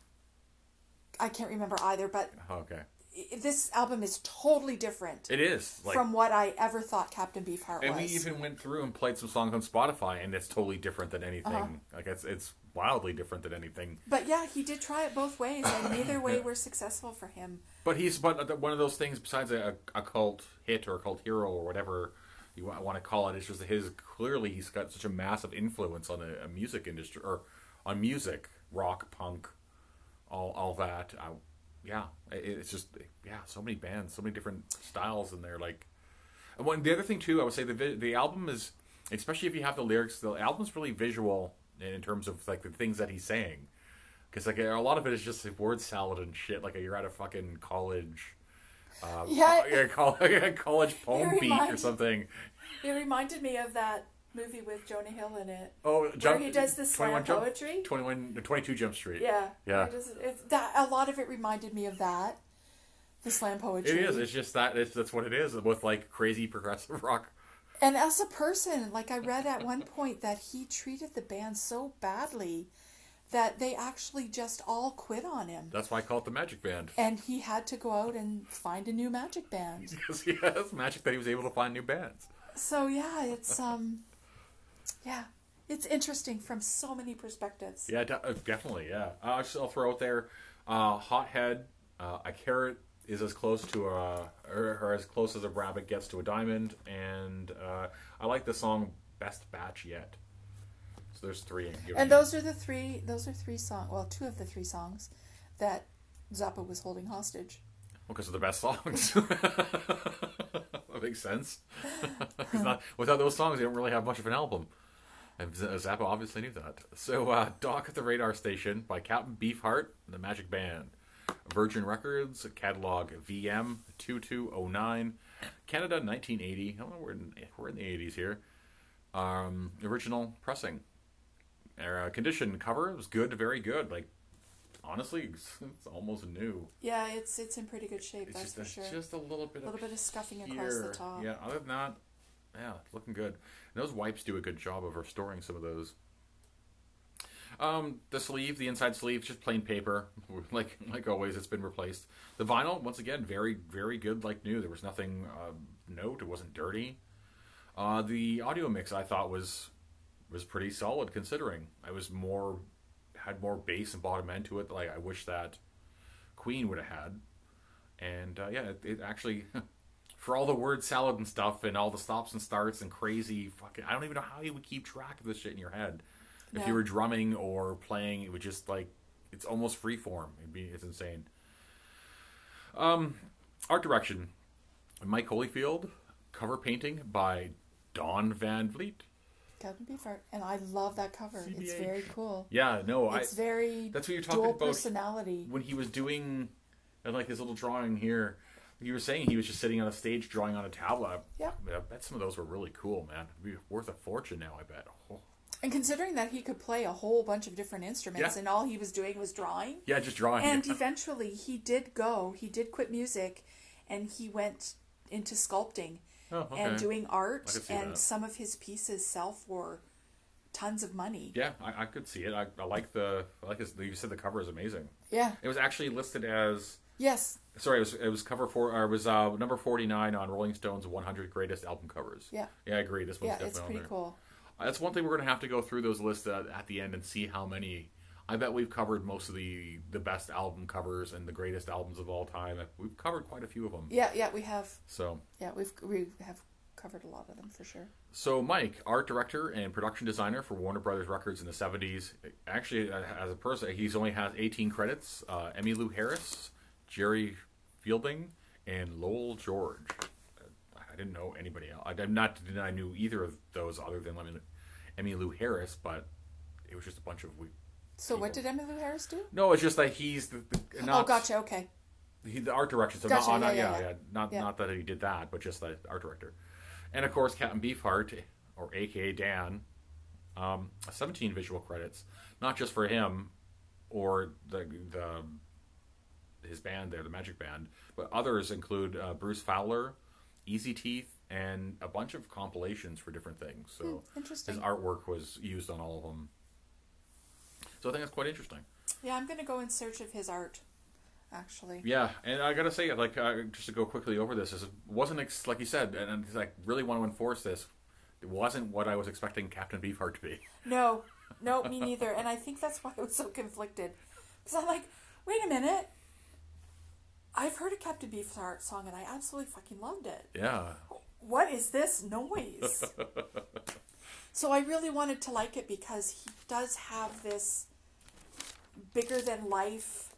S2: I can't remember either, but
S1: Okay,
S2: i- this album is totally different
S1: it is like,
S2: from what I ever thought Captain Beefheart
S1: and
S2: was.
S1: And we even went through and played some songs on Spotify, and it's totally different than anything.
S2: Uh-huh.
S1: Like it's it's wildly different than anything.
S2: But yeah, he did try it both ways, and neither way <coughs> were successful for him.
S1: But he's but one of those things. Besides a, a cult hit or a cult hero or whatever you want to call it, it's just his clearly he's got such a massive influence on a, a music industry or on music, rock, punk, all all that. I, yeah, it's just yeah, so many bands, so many different styles in there. Like, and one the other thing too, I would say the the album is especially if you have the lyrics. The album's really visual in, terms of like the things that he's saying. Because like a lot of it is just like, word salad and shit. Like you're at a fucking college, uh,
S2: Yeah. <laughs>
S1: co- a <laughs> college poem beat or something.
S2: It reminded me of that movie with Jonah Hill in it.
S1: Oh, jump,
S2: he does the slam
S1: 21 jump,
S2: poetry?
S1: 21, 22 Jump Street.
S2: Yeah,
S1: Yeah.
S2: It is, it's that a lot of it reminded me of that, the slam poetry.
S1: It is. It's just that. It's, that's what it is with like crazy progressive rock.
S2: And as a person, like I read at one point that he treated the band so badly that they actually just all quit on him.
S1: That's why I call it the Magic Band.
S2: And he had to go out and find a new magic band.
S1: Because he has magic that he was able to find new bands.
S2: So yeah, it's um yeah, it's interesting from so many perspectives.
S1: Yeah, uh, definitely. Yeah, uh, I'll just- I'll throw out there. Uh, Hothead, uh, a carrot is as close to a or, or as close as a rabbit gets to a diamond, and uh, I like the song "Best Batch Yet." So there's three.
S2: And those are the three those are three songs well, two of the three songs that Zappa was holding hostage.
S1: Because of the best songs. <laughs> that makes sense. <laughs> Not, without those songs, you don't really have much of an album. And Zappa obviously knew that. So, uh, Doc at the Radar Station by Captain Beefheart and the Magic Band. Virgin Records, catalog VM 2209, Canada 1980. I don't know, we're in, we're in the 80s here. Um, original pressing. Uh, condition cover was good, very good. Like, honestly, <laughs> it's, it's almost new.
S2: Yeah, it's it's in pretty good shape,
S1: It's
S2: that's
S1: just,
S2: for sure.
S1: just a little bit
S2: a little
S1: of
S2: bit of scuffing across the top.
S1: Yeah, other than that, yeah, it's looking good. And those wipes do a good job of restoring some of those. Um, the sleeve, the inside sleeve, just plain paper, <laughs> like like always. It's been replaced. The vinyl, once again, very very good, like new. There was nothing uh, note. It wasn't dirty. Uh, the audio mix I thought was was pretty solid considering. I was more had more bass and bottom end to it. Like I wish that Queen would have had. And uh, yeah, it, it actually, <laughs> for all the word salad and stuff, and all the stops and starts and crazy fucking, I don't even know how you would keep track of this shit in your head. If you were drumming or playing, it would just like it's almost free form. It'd be it's insane. Um, art direction, Mike Holyfield, cover painting by Don Van Vliet.
S2: Captain Beefheart, and I love that cover. It's very cool.
S1: Yeah, no,
S2: It's
S1: I.
S2: very
S1: That's what you're talking about.
S2: personality.
S1: When he was doing, uh, like his little drawing here, you were saying he was just sitting on a stage drawing on a tablet.
S2: Yeah.
S1: I bet some of those were really cool, man. It'd be worth a fortune now. I bet. Oh.
S2: And considering that he could play a whole bunch of different instruments,
S1: Yeah.
S2: and all he was doing was drawing,
S1: Yeah, just drawing.
S2: and
S1: yeah.
S2: eventually he did go. He did quit music, and he went into sculpting
S1: Oh, okay.
S2: and doing art.
S1: I could see
S2: And
S1: that.
S2: some of his pieces sell for tons of money.
S1: Yeah, I, I could see it. I, I like the. I like his. You said the cover is amazing.
S2: Yeah.
S1: It was actually listed as.
S2: Yes.
S1: Sorry, it was it was cover four. Or it was uh, number forty nine on Rolling Stone's one hundred greatest album covers.
S2: Yeah.
S1: Yeah, I agree. This one's
S2: Yeah.
S1: definitely
S2: It's
S1: on
S2: pretty
S1: there.
S2: cool.
S1: Uh, That's one thing we're gonna have to go through those lists uh, at the end and see how many. I bet we've covered most of the the best album covers and the greatest albums of all time. We've covered quite a few of them.
S2: Yeah. Yeah. We have.
S1: So
S2: Yeah. We've we have covered a lot of them for sure.
S1: So, Mike, art director and production designer for Warner Brothers Records in the 70s. Actually, uh, as a person, he's only has 18 credits. Uh, Emmylou Harris, Jerry Fielding, and Lowell George. I didn't know anybody else. I'm not that I knew either of those other than Emmy, Emmylou Harris, but it was just a bunch of. We,
S2: So what did Emmylou Harris do?
S1: no, it's just that he's the, the not,
S2: oh, gotcha. Okay.
S1: he, the art direction. So
S2: Gotcha,
S1: not, not,
S2: yeah,
S1: yeah,
S2: yeah,
S1: yeah, not
S2: yeah.
S1: not that he did that, but just the art director. And of course, Captain Beefheart, or AKA Dan, um, 17 visual credits, not just for him or the the his band there, the Magic Band, but others include uh, Bruce Fowler, Easy Teeth, and a bunch of compilations for different things. So
S2: Hmm, interesting.
S1: his artwork was used on all of them. So I think that's quite interesting.
S2: Yeah, I'm gonna go in search of his art. Actually.
S1: Yeah, and I gotta say, like, uh, just to go quickly over this, it wasn't ex- like you said, and, and I really want to enforce this. It wasn't what I was expecting Captain Beefheart to be.
S2: No, no, <laughs> me neither. And I think that's why I was so conflicted. Because I'm like, wait a minute. I've heard a Captain Beefheart song and I absolutely fucking loved it.
S1: Yeah,
S2: What is this noise? <laughs> so I really wanted to like it because he does have this bigger than life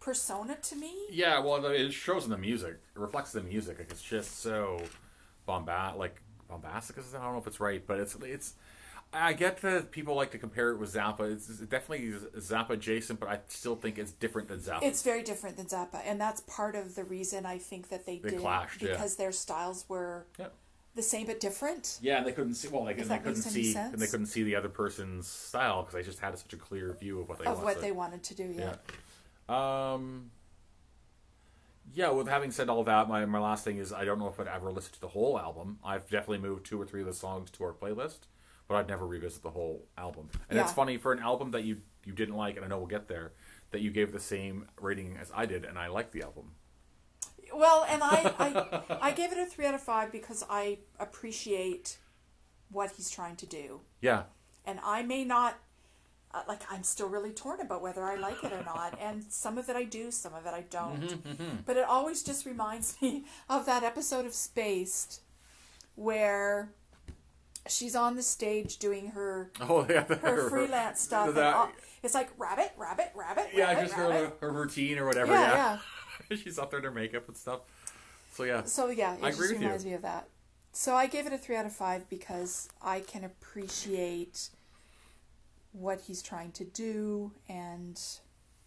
S2: persona to me.
S1: yeah. Well, it shows in the music. It reflects the music. Like, it's just so bombast, like bombastic. I don't know if it's right, but it's it's. I get that people like to compare it with Zappa. It's definitely Zappa adjacent, but I still think it's different than Zappa.
S2: It's very different than Zappa, and that's part of the reason I think that they,
S1: They
S2: did
S1: clashed,
S2: it
S1: yeah.
S2: because their styles were. The same but different.
S1: Yeah, and they couldn't see. Well, like, and they couldn't see,
S2: sense.
S1: and they couldn't see the other person's style because they just had such a clear view of what they
S2: of
S1: wanted.
S2: what
S1: to-
S2: they wanted to do. Yeah.
S1: Yeah. Um. Yeah. With having said all that, my my last thing is I don't know if I'd ever listen to the whole album. I've definitely moved two or three of the songs to our playlist, but I'd never revisit the whole album. And it's funny for an album that you you didn't like, and I know we'll get there, that you gave the same rating as I did, and I liked the album.
S2: Well, and I, I I gave it a three out of five because I appreciate what he's trying to do,
S1: Yeah.
S2: and I may not. Uh, like I'm still really torn about whether I like it or not, and some of it I do, some of it I don't. But it always just reminds <laughs> me of that episode of Spaced, where she's on the stage doing her <laughs>
S1: Oh yeah.
S2: her <laughs> freelance stuff.
S1: that-
S2: all- it's like rabbit, rabbit, rabbit.
S1: yeah,
S2: rabbit,
S1: just
S2: rabbit.
S1: her her routine or whatever.
S2: Yeah,
S1: Yeah. <laughs> She's up there in her makeup and stuff. So yeah.
S2: So yeah, it
S1: I
S2: just
S1: agree with you.
S2: reminds me of that. So I gave it a three out of five because I can appreciate what he's trying to do, and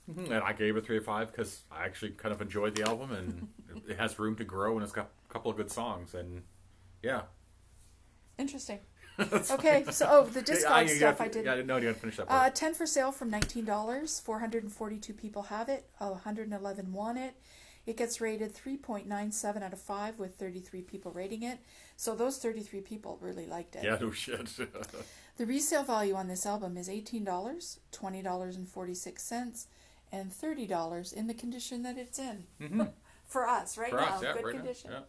S1: Mhm, And I gave it three or five because I actually kind of enjoyed the album and <laughs> it has room to grow and it's got a couple of good songs and yeah.
S2: interesting. Okay, so oh, the discog
S1: Yeah,
S2: stuff I did.
S1: Yeah, no, you got to finish that
S2: Uh,
S1: part.
S2: ten for sale from nineteen dollars. Four hundred and forty-two people have it. Uh, One hundred and eleven want it. It gets rated three point nine seven out of five, with thirty-three people rating it. So those thirty-three people really liked it.
S1: yeah, <laughs> no shit.
S2: The resale value on this album is eighteen dollars, twenty dollars and forty-six cents, and thirty dollars in the condition that it's in. <laughs> For us, right
S1: For
S2: now,
S1: us, yeah,
S2: good
S1: right now,
S2: condition.
S1: yeah.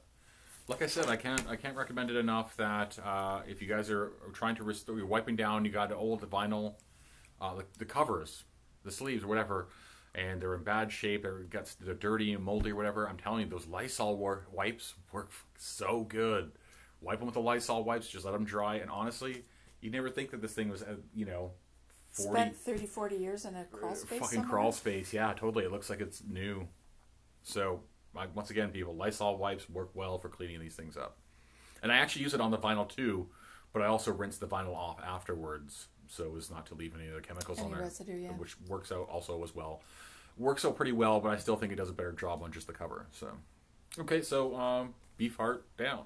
S1: Like I said, I can't I can't recommend it enough that uh, if you guys are trying to restore, you're wiping down, you got old vinyl, uh, the, the covers, the sleeves, or whatever, and they're in bad shape, they're got they're dirty and moldy or whatever. I'm telling you, those Lysol war, wipes work so good. Wipe them with the Lysol wipes, just let them dry, and honestly, you never think that this thing was, uh, you know, 40,
S2: Spent 30, 40 years in a crawl space.
S1: fucking
S2: somewhere.
S1: crawl space. Yeah, totally. It looks like it's new. So, once again, people, Lysol wipes work well for cleaning these things up. And I actually use it on the vinyl too, but I also rinse the vinyl off afterwards so as not to leave any of the chemicals
S2: Any
S1: on there,
S2: residue, yeah.
S1: which works out also as well. Works out pretty well, but I still think it does a better job on just the cover. So, okay, so um, beef heart down,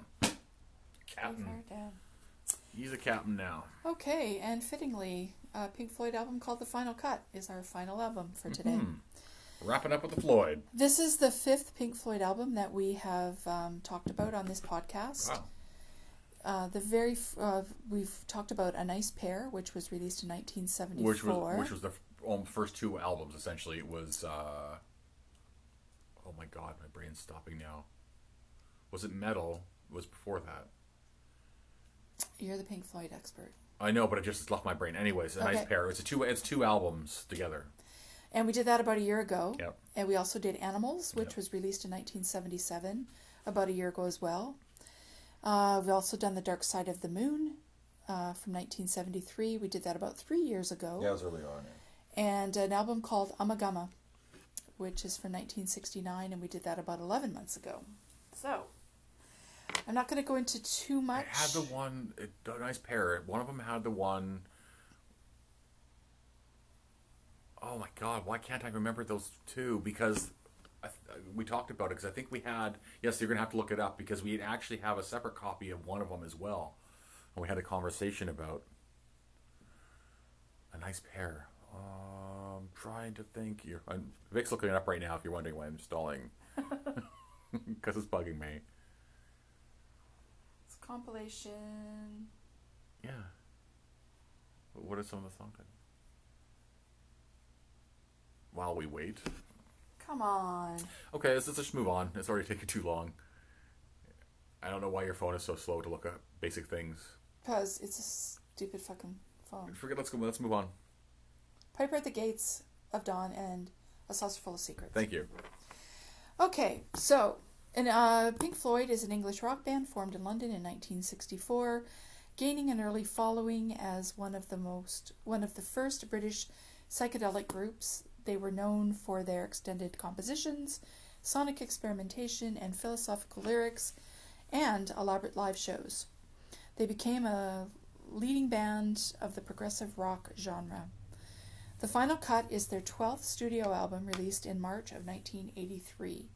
S1: captain.
S2: Far down.
S1: He's a captain now.
S2: Okay, and fittingly, a Pink Floyd album called The Final Cut is our final album for today.
S1: Wrapping up with the Floyd.
S2: This is the fifth Pink Floyd album that we have um, talked about on this podcast.
S1: Wow.
S2: Uh, the very f- uh, we've talked about a nice pair, which was released in 1974.
S1: Which was which was the f- um, first two albums essentially. It was uh, oh my god, my brain's stopping now. Was it Meddle? It was before that.
S2: You're the Pink Floyd expert,
S1: I know, but it just left my brain. Anyways, a nice pair. It's a two. It's two albums together.
S2: And we did that about a year ago.
S1: Yep.
S2: And we also did Animals, which
S1: Yep.
S2: was released in 1977, about a year ago as well. Uh, we've also done The Dark Side of the Moon uh, from 1973. We did that about three years ago.
S3: Yeah, it was early on.
S2: And an album called Ummagumma, which is from 1969, and we did that about 11 months ago. So, I'm not going to go into too much.
S1: It had the one. A nice pair. One of them had the one oh my god, why can't I remember those two? Because I, we talked about it because I think we had. Yes, you're gonna have to look it up because we actually have a separate copy of one of them as well, and we had a conversation about a nice pair. Um, trying to think. You're I'm, Vic's looking it up right now. If you're wondering why I'm stalling, <laughs> <laughs> because it's bugging me.
S2: It's a compilation.
S1: Yeah. What are some of the songs? While we wait.
S2: Come on.
S1: Okay, let's, let's just move on. It's already taking too long. I don't know why your phone is so slow to look up basic things.
S2: Because it's a stupid fucking phone.
S1: Forget. Let's go. Let's move on.
S2: Piper at the Gates of Dawn and A Saucerful of Secrets.
S1: Thank you.
S2: Okay, so and uh, Pink Floyd is an English rock band formed in London in 1964, gaining an early following as one of the most one of the first British psychedelic groups. They were known for their extended compositions, sonic experimentation, and philosophical lyrics, and elaborate live shows. They became a leading band of the progressive rock genre. The Final Cut is their 12th studio album released in March of 1983.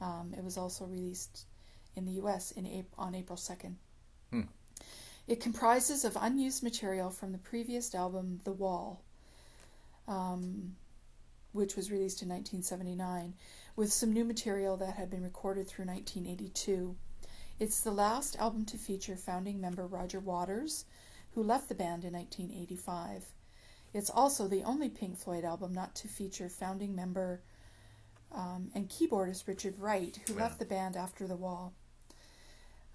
S2: Um, it was also released in the US in Ap- on April 2nd.
S1: Hmm.
S2: It comprises of unused material from the previous album, The Wall, um, which was released in 1979, with some new material that had been recorded through 1982. It's the last album to feature founding member Roger Waters, who left the band in 1985. It's also the only Pink Floyd album not to feature founding member um, and keyboardist Richard Wright, who
S1: Yeah.
S2: left the band after The Wall.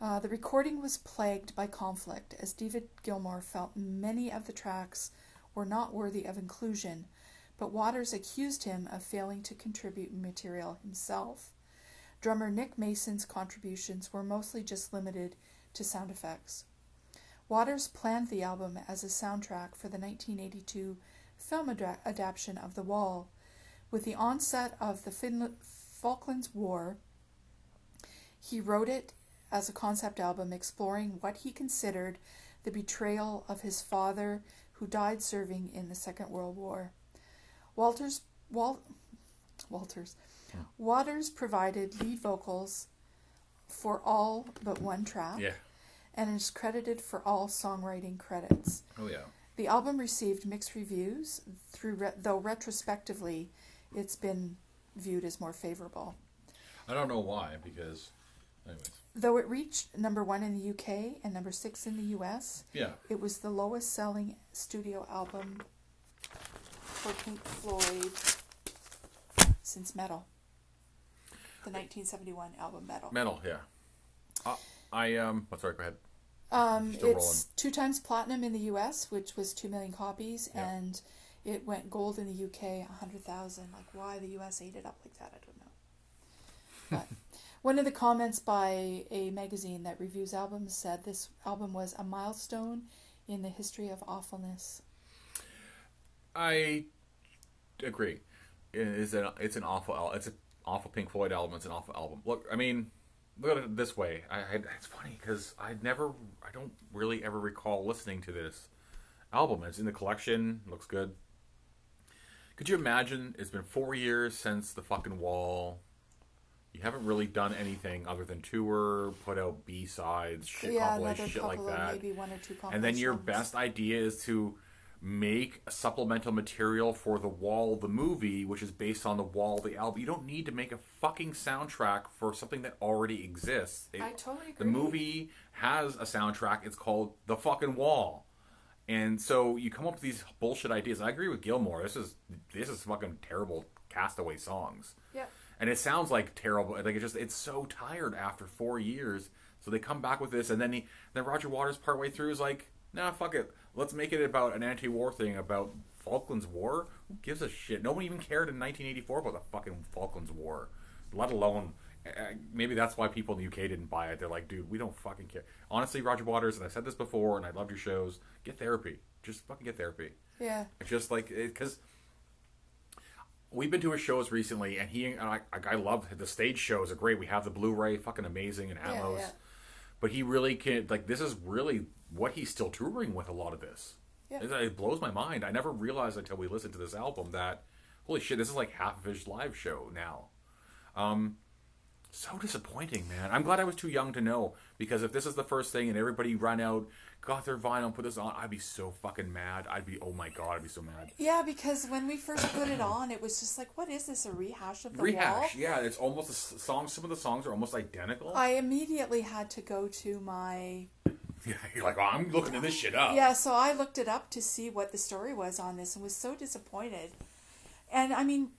S2: Uh, the recording was plagued by conflict, as David Gilmour felt many of the tracks were not worthy of inclusion, but Waters accused him of failing to contribute material himself. Drummer Nick Mason's contributions were mostly just limited to sound effects. Waters planned the album as a soundtrack for the 1982 film adra- adaptation of The Wall. With the onset of the Finland- Falklands War, he wrote it as a concept album exploring what he considered the betrayal of his father, who died serving in the Second World War. Walters, Wal, Walters, Waters provided lead vocals for all but one track
S1: Yeah.
S2: and is credited for all songwriting credits.
S1: Oh yeah.
S2: The album received mixed reviews, through re- though retrospectively, it's been viewed as more favorable.
S1: I don't know why because, anyways.
S2: Though it reached number one in the UK and number six in the US,
S1: Yeah.
S2: it was the lowest selling studio album for Pink Floyd since Meddle. The 1971 album Meddle.
S1: Meddle. Yeah. Uh, I um. Oh, sorry. Go ahead.
S2: Um, it's two times platinum in the U.S., which was two million copies,
S1: Yeah.
S2: and it went gold in the U.K. a hundred thousand. Like why the U.S. ate it up like that, I don't know. <laughs> But one of the comments by a magazine that reviews albums said this album was a milestone in the history of awfulness.
S1: I agree. It is an it's an awful al- it's an awful Pink Floyd album. It's an awful album. Look, I mean, look at it this way. I, I it's funny because I never, I don't really ever recall listening to this album. It's in the collection. Looks good. Could you imagine? It's been four years since the fucking wall. You haven't really done anything other than tour, put out B sides, shit
S2: yeah,
S1: compilation, shit
S2: couple
S1: like that.
S2: maybe one or two
S1: And then your best idea is to make a supplemental material for the Wall the movie, which is based on the Wall the album. You don't need to make a fucking soundtrack for something that already exists. It-
S2: I totally agree The
S1: movie has a soundtrack. It's called The Fucking Wall. And so you come up with these bullshit ideas. And I agree with Gilmour. This is this is fucking terrible castaway songs
S2: Yeah.
S1: and it sounds like terrible. Like it just it's so tired after four years. So they come back with this, and then he then Roger Waters partway through is like, nah, fuck it, let's make it about an anti-war thing about Falklands War. Who gives a shit? No one even cared in 1984 about the fucking Falklands War, let alone. uh, Maybe that's why people in the UK didn't buy it. They're like, dude, we don't fucking care. Honestly, Roger Waters, and I said this before, and I love your shows. Get therapy. Just fucking get therapy.
S2: Yeah.
S1: It's just like because we've been to his shows recently, and he and I, I love the stage shows are great. We have the Blu-ray, fucking amazing, and
S2: Yeah,
S1: Atmos.
S2: yeah.
S1: But he really can like this is really what he's still touring with a lot of this.
S2: Yeah.
S1: It, it blows my mind. I never realized until we listened to this album that holy shit, this is like half of his live show now. Um, so disappointing, man. I'm glad I was too young to know because if this is the first thing and everybody ran out, got their vinyl, and put this on, I'd be so fucking mad. I'd be oh my god, I'd be so mad.
S2: Yeah, because when we first put it on, it was just like, what is this? A rehash of the
S1: Rehash,
S2: wall?
S1: yeah. It's almost the s- songs. Some of the songs are almost identical.
S2: I immediately had to go to my <laughs>
S1: yeah, you're like, oh, I'm looking at this shit up.
S2: Yeah, so I looked it up to see what the story was on this and was so disappointed. And I mean,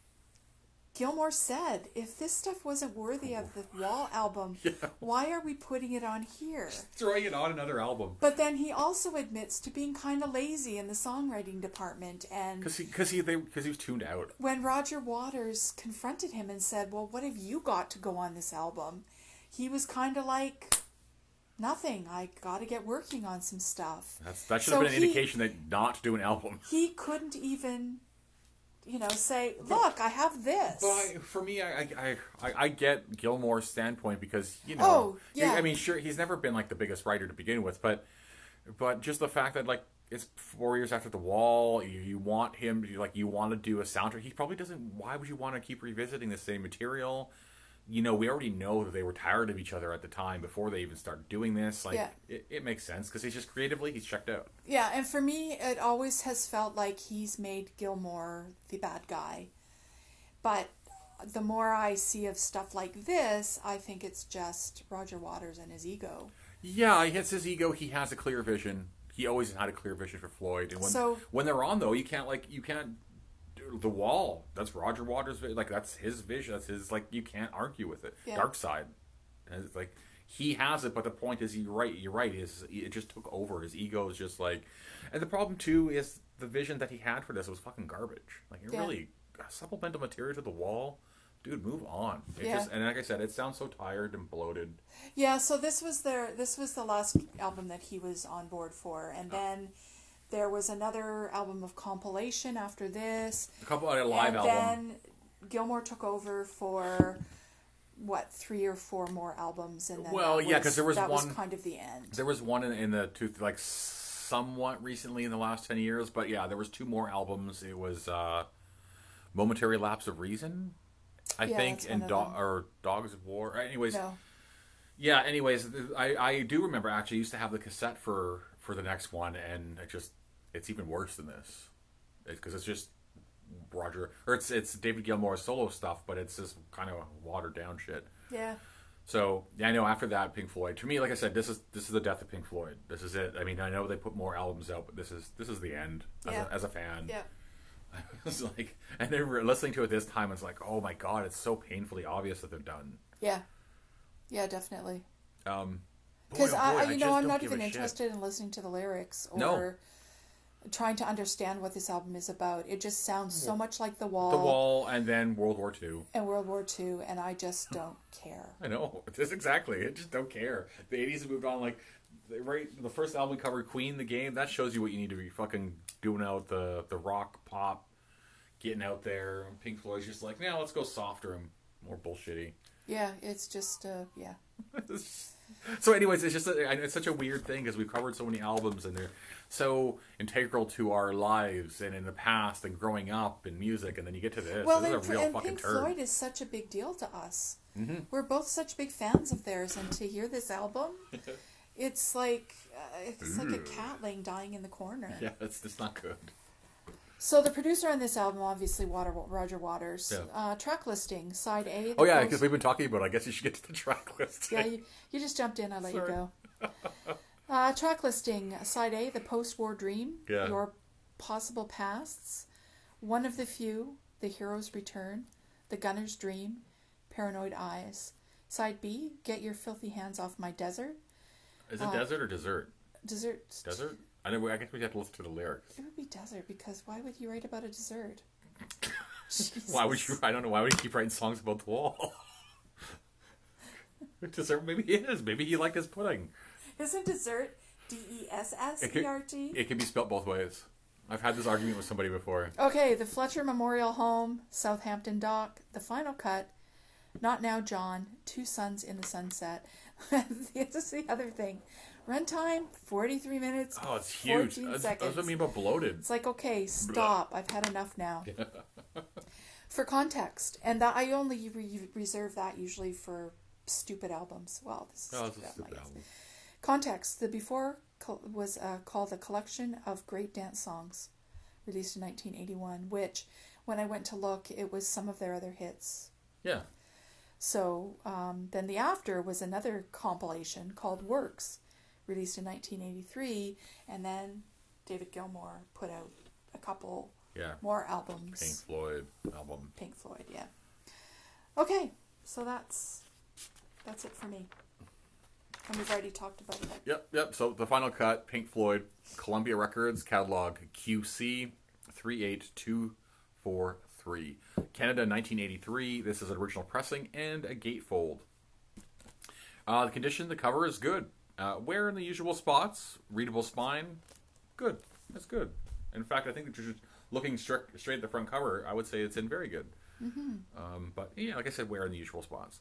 S2: Gilmour said, if this stuff wasn't worthy of the Wall album, <laughs> why are we putting it on here?
S1: throwing it on another album
S2: But then he also admits to being kind of lazy in the songwriting department. And
S1: because he because he because he was tuned out.
S2: when Roger Waters confronted him and said, Well, what have you got to go on this album? He was kind of like, Nothing. I got to get working on some stuff.
S1: That's that should
S2: So
S1: have been an
S2: he-
S1: indication that not to do an album.
S2: he couldn't even, you know, say, "Look, I have this."
S1: But I, for me, I, I I I get Gilmour's standpoint because you know,
S2: Oh, yeah.
S1: I mean, sure, he's never been like the biggest writer to begin with, but but just the fact that like it's four years after the wall, you, you want him, you, like you want to do a soundtrack. He probably doesn't. Why would you want to keep revisiting the same material? You know, we already know that they were tired of each other at the time before they even started doing this. Like,
S2: Yeah.
S1: it, it makes sense because he's just creatively he's checked out.
S2: yeah, and for me, it always has felt like he's made Gilmour the bad guy. But the more I see of stuff like this, I think it's just Roger Waters and his ego.
S1: Yeah, he hits his ego. He has a clear vision. He always had a clear vision for Floyd. And when
S2: So-
S1: when they're on though, you can't like you can't the wall. That's Roger Waters' like that's his vision. That's his like you can't argue with it.
S2: Yeah.
S1: Dark side. And it's like he has it, but the point is, you're right. You're right. Is it just took over. His ego is just like, and the problem too is the vision that he had for this was fucking garbage. Like it
S2: Yeah.
S1: really supplemental material to the wall. Dude, move on. It
S2: Yeah.
S1: just and like I said, it sounds so tired and bloated.
S2: Yeah, so this was their this was the last album that he was on board for, and oh. then there was another album of compilation after this.
S1: A couple of live
S2: and
S1: album.
S2: then Gilmour took over for what three or four more albums, and then
S1: Well, yeah, 'cause there was
S2: that was
S1: one-
S2: kind of the end.
S1: There was one in, in the two, like somewhat recently in the last ten years, but yeah, there was two more albums. It was uh, "Momentary Lapse of Reason," I
S2: Yeah,
S1: think, and Do- or "Dogs of War." Anyways,
S2: No,
S1: yeah. Anyways, I, I do remember actually used to have the cassette for for the next one, and it just it's even worse than this because it's just Roger or it's it's David Gilmour's solo stuff, but it's just kind of watered down shit.
S2: yeah,
S1: So yeah, I know. After that, Pink Floyd. To me, like I said, this is this is the death of Pink Floyd. This is it. I mean, I know they put more albums out, but this is this is the end. As,
S2: Yeah.
S1: a, as a fan,
S2: yeah, <laughs>
S1: I was like, and then we're listening to it this time. It's like, oh my god, it's so painfully obvious that they're done.
S2: yeah, yeah, definitely.
S1: Um,
S2: Because
S1: oh boy,
S2: I, you know, I'm
S1: don't
S2: not
S1: give a
S2: even
S1: shit.
S2: interested in listening to the lyrics or
S1: No.
S2: Trying to understand what this album is about. It just sounds so much like The Wall,
S1: The Wall, and then World War II.
S2: and World War II, and I just don't care.
S1: I know. <laughs> Just exactly. I just don't care. The '80s have moved on. Like, the- right, the first album we covered, Queen, the game. That shows you what you need to be fucking doing out the the rock pop, getting out there. And Pink Floyd's just like, now let's go softer and more bullshitty.
S2: Yeah, it's just, uh, yeah, <laughs> <laughs>
S1: so, anyways, it's just a, it's such a weird thing because we've covered so many albums and they're so integral to our lives and in the past and growing up and music, and then you get to this.
S2: Well,
S1: this
S2: and,
S1: is a real
S2: and
S1: fucking
S2: Pink
S1: turd.
S2: Floyd is such a big deal to us.
S1: Mm-hmm.
S2: We're both such big fans of theirs, and to hear this album, <laughs> it's like uh, it's like a cat laying dying in the corner. <laughs>
S1: Yeah, it's it's not good.
S2: So the producer on this album, obviously, Water, Roger Waters.
S1: Yeah.
S2: Uh, track listing, side A.
S1: Oh yeah, because we've been talking about. it. I guess you should get to the track <laughs> list.
S2: yeah, you, you just jumped in. I let
S1: Sorry.
S2: you go. <laughs> Uh, track listing, side A, the post-war dream.
S1: Yeah.
S2: Your possible pasts. One of the few, the hero's return, the gunner's dream, paranoid eyes. Side B, get your filthy hands off my desert.
S1: Is it
S2: Uh,
S1: desert or dessert?
S2: Dessert.
S1: Desert. I know. I guess we have to listen to the lyrics.
S2: It would be desert because why would you write about a dessert? <laughs>
S1: Why would you? I don't know. Why would he keep writing songs about the wall? <laughs> dessert. Maybe he is. Maybe he liked his pudding.
S2: Isn't dessert D E S S E R T?
S1: it can be spelt both ways. I've had this argument with somebody before.
S2: Okay, the Fletcher Memorial Home, Southampton Dock, the final cut. Not now, John. Two Sons in the Sunset. <laughs> this is the other thing. Runtime forty-three minutes.
S1: Oh, it's huge.
S2: 14
S1: That's, that's
S2: seconds.
S1: what I mean about bloated.
S2: It's like okay, stop. I've had enough now. <laughs> for context, and that I only re- reserve that usually for stupid albums. Well, this is
S1: Oh,
S2: stupid
S1: a
S2: album,
S1: stupid album.
S2: Context: The before col- was uh, called a collection of great dance songs, released in 1981. Which, when I went to look, it was some of their other hits.
S1: Yeah.
S2: So um, then the after was another compilation called Works, released in 1983, and then David Gilmour put out a couple
S1: Yeah.
S2: more albums.
S1: Pink Floyd album.
S2: Pink Floyd, yeah. Okay, so that's that's it for me. And we've already talked about it.
S1: Yep, yep. So the final cut, Pink Floyd, Columbia Records, catalog QC three eight two four three. Canada, nineteen eighty three. This is an original pressing and a gatefold. Uh, the condition, the cover is good. Uh, wear in the usual spots, readable spine, good. That's good. In fact, I think that you're just looking straight straight at the front cover. I would say it's in very good. Um, but yeah, like I said, wear in the usual spots.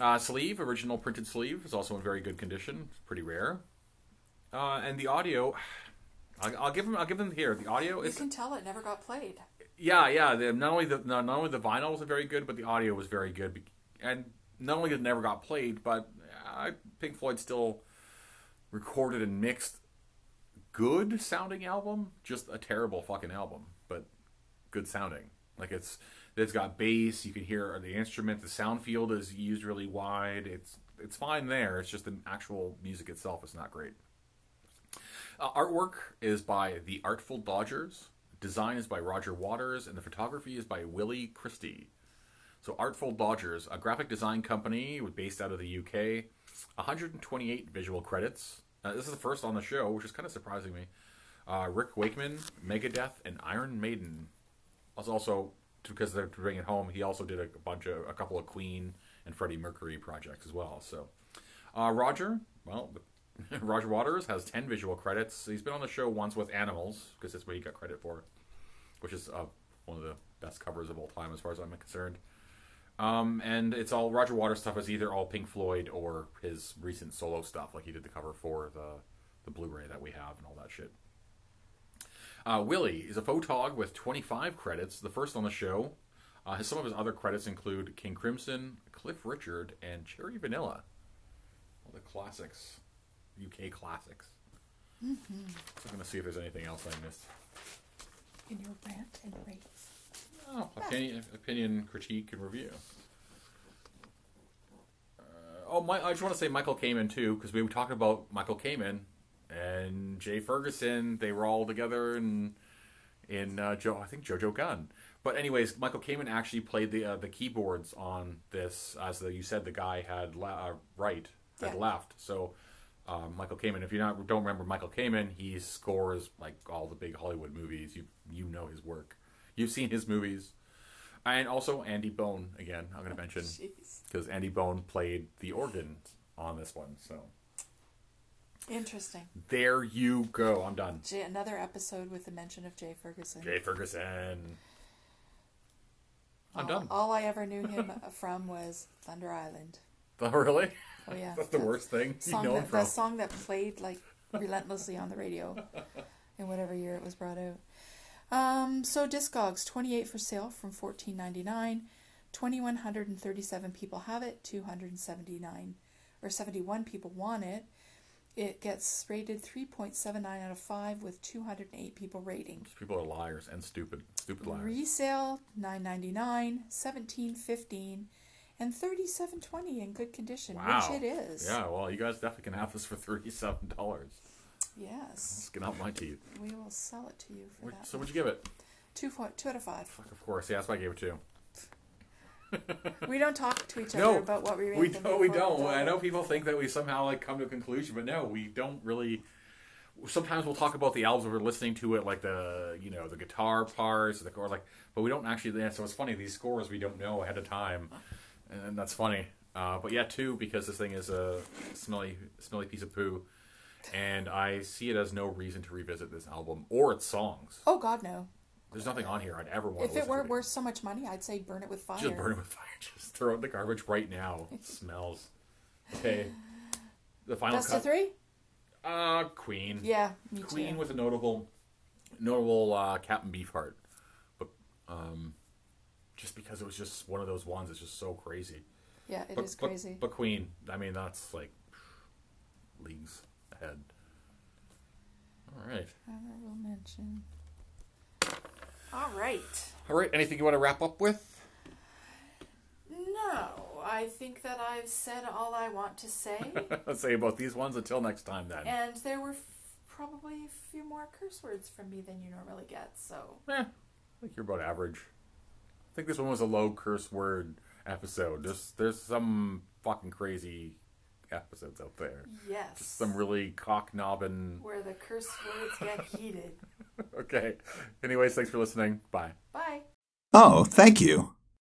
S1: Uh, sleeve, original printed sleeve, is also in very good condition. It's pretty rare. Uh, and the audio, I'll, I'll give them. I'll give them here. The audio
S2: You
S1: is
S2: can tell it never got played.
S1: yeah, yeah. The, not only the not, not only the vinyl was very good, but the audio was very good. And not only did it never got played, but uh, Pink Floyd still recorded and mixed good sounding album. Just a terrible fucking album, but good sounding. Like it's it's got bass. You can hear the instrument. The sound field is used really wide. It's it's fine there. It's just the actual music itself is not great. Uh, artwork is by the Artful Dodgers. Design is by Roger Waters, and the photography is by Willie Christie. So, Artful Dodgers, a graphic design company based out of the UK, 128 visual credits. Uh, this is the first on the show, which is kind of surprising me. Uh, Rick Wakeman, Megadeth, and Iron Maiden. Was also because they're to bring it home. He also did a, bunch of a couple of Queen and Freddie Mercury projects as well. So, uh, Roger, well, <laughs> Roger Waters has 10 visual credits. He's been on the show once with Animals, because that's what he got credit for, which is uh, one of the best covers of all time as far as I'm concerned. Um, and it's all Roger Waters stuff is either all Pink Floyd or his recent solo stuff, like he did the cover for the, the Blu ray that we have and all that shit. Uh, Willie is a photog with 25 credits, the first on the show. Uh, his, some of his other credits include King Crimson, Cliff Richard, and Cherry Vanilla. All the classics, UK classics. So I'm going to see if there's anything else I missed.
S2: In your rant and rave.
S1: Oh, opinion, opinion, critique, and review. Uh, oh, my, I just want to say Michael Kamen too, because we were talking about Michael Kamen and Jay Ferguson. They were all together in in uh, Joe, I think JoJo Gunn. But anyways, Michael Kamen actually played the uh, the keyboards on this, as the, you said the guy had la- uh, right had
S2: Yeah.
S1: left. So. Um, Michael Kamen. If you don't remember Michael Kamen, he scores like all the big Hollywood movies. You you know his work. You've seen his movies, and also Andy Bown again. I'm going to oh,
S2: mention
S1: because Andy Bown played the organ on this one. So
S2: Interesting.
S1: there you go. I'm done.
S2: Jay, another episode with the mention of Jay Ferguson.
S1: Jay Ferguson. I'm
S2: all,
S1: done.
S2: All I ever knew him <laughs> from was Thunder Island. <laughs>
S1: Oh, really?
S2: Oh yeah,
S1: That's the worst thing you know
S2: that,
S1: from.
S2: the song that played like relentlessly on the radio in whatever year it was brought out. Um, so Discogs, 28 for sale from 14.99. 2137 people have it, 279 or 71 people want it. It gets rated 3.79 out of 5 with 208 people rating.
S1: People are liars and stupid. Stupid liars.
S2: Resale 9.99, 17.15 and 37.20 in good condition,
S1: wow.
S2: which it is.
S1: Yeah, well, you guys definitely can have this for <laughs> $37.
S2: Yes.
S1: Let's not lie to.
S2: We will sell it to you for
S1: What-
S2: that.
S1: So what'd you give it?
S2: Two, four, two out of five.
S1: Fuck, of course. Yeah, that's why I gave it to. <laughs>
S2: We don't talk to each other No, about what we read.
S1: We the. We don't. I know people think that we somehow like come to a conclusion, but no, we don't really. Sometimes we'll talk about the albums we're listening to it, like the you know the guitar parts, the or like, but we don't actually. Yeah, so it's funny these scores we don't know ahead of time, and that's funny. Uh, but yeah, two because this thing is a smelly, smelly piece of poo and I see it as no reason to revisit this album or its songs.
S2: Oh God, no!
S1: There's nothing on here I'd ever want.
S2: If
S1: to
S2: it weren't
S1: to.
S2: worth so much money, I'd say burn it with fire.
S1: Just burn it with fire. <laughs> Just throw it in the garbage right now. It <laughs> smells. Okay. The final
S2: Best
S1: cut.
S2: of three?
S1: Uh, Queen.
S2: Yeah,
S1: Queen
S2: too.
S1: with a notable, notable uh, Captain Beefheart, but um, just because it was just one of those ones, it's just so crazy.
S2: yeah, it is
S1: but, but-
S2: crazy.
S1: But, Queen, I mean, that's like leagues ahead. All right.
S2: Honorable mention. All right.
S1: All right. Anything you want to wrap up with?
S2: No, I think that I've said all I want to say, <laughs>
S1: Let's say about these ones. Until next time, then.
S2: and there were f- probably a few more curse words from me than you normally get. So
S1: Eh, I think you're about average. I think this one was a low curse word episode. There's there's some fucking crazy episodes out there.
S2: yes,
S1: Some really cock knobbing.
S2: where the curse words get <laughs> heated.
S1: Okay. Anyways, thanks for listening. Bye.
S2: Bye.
S3: Oh, thank you.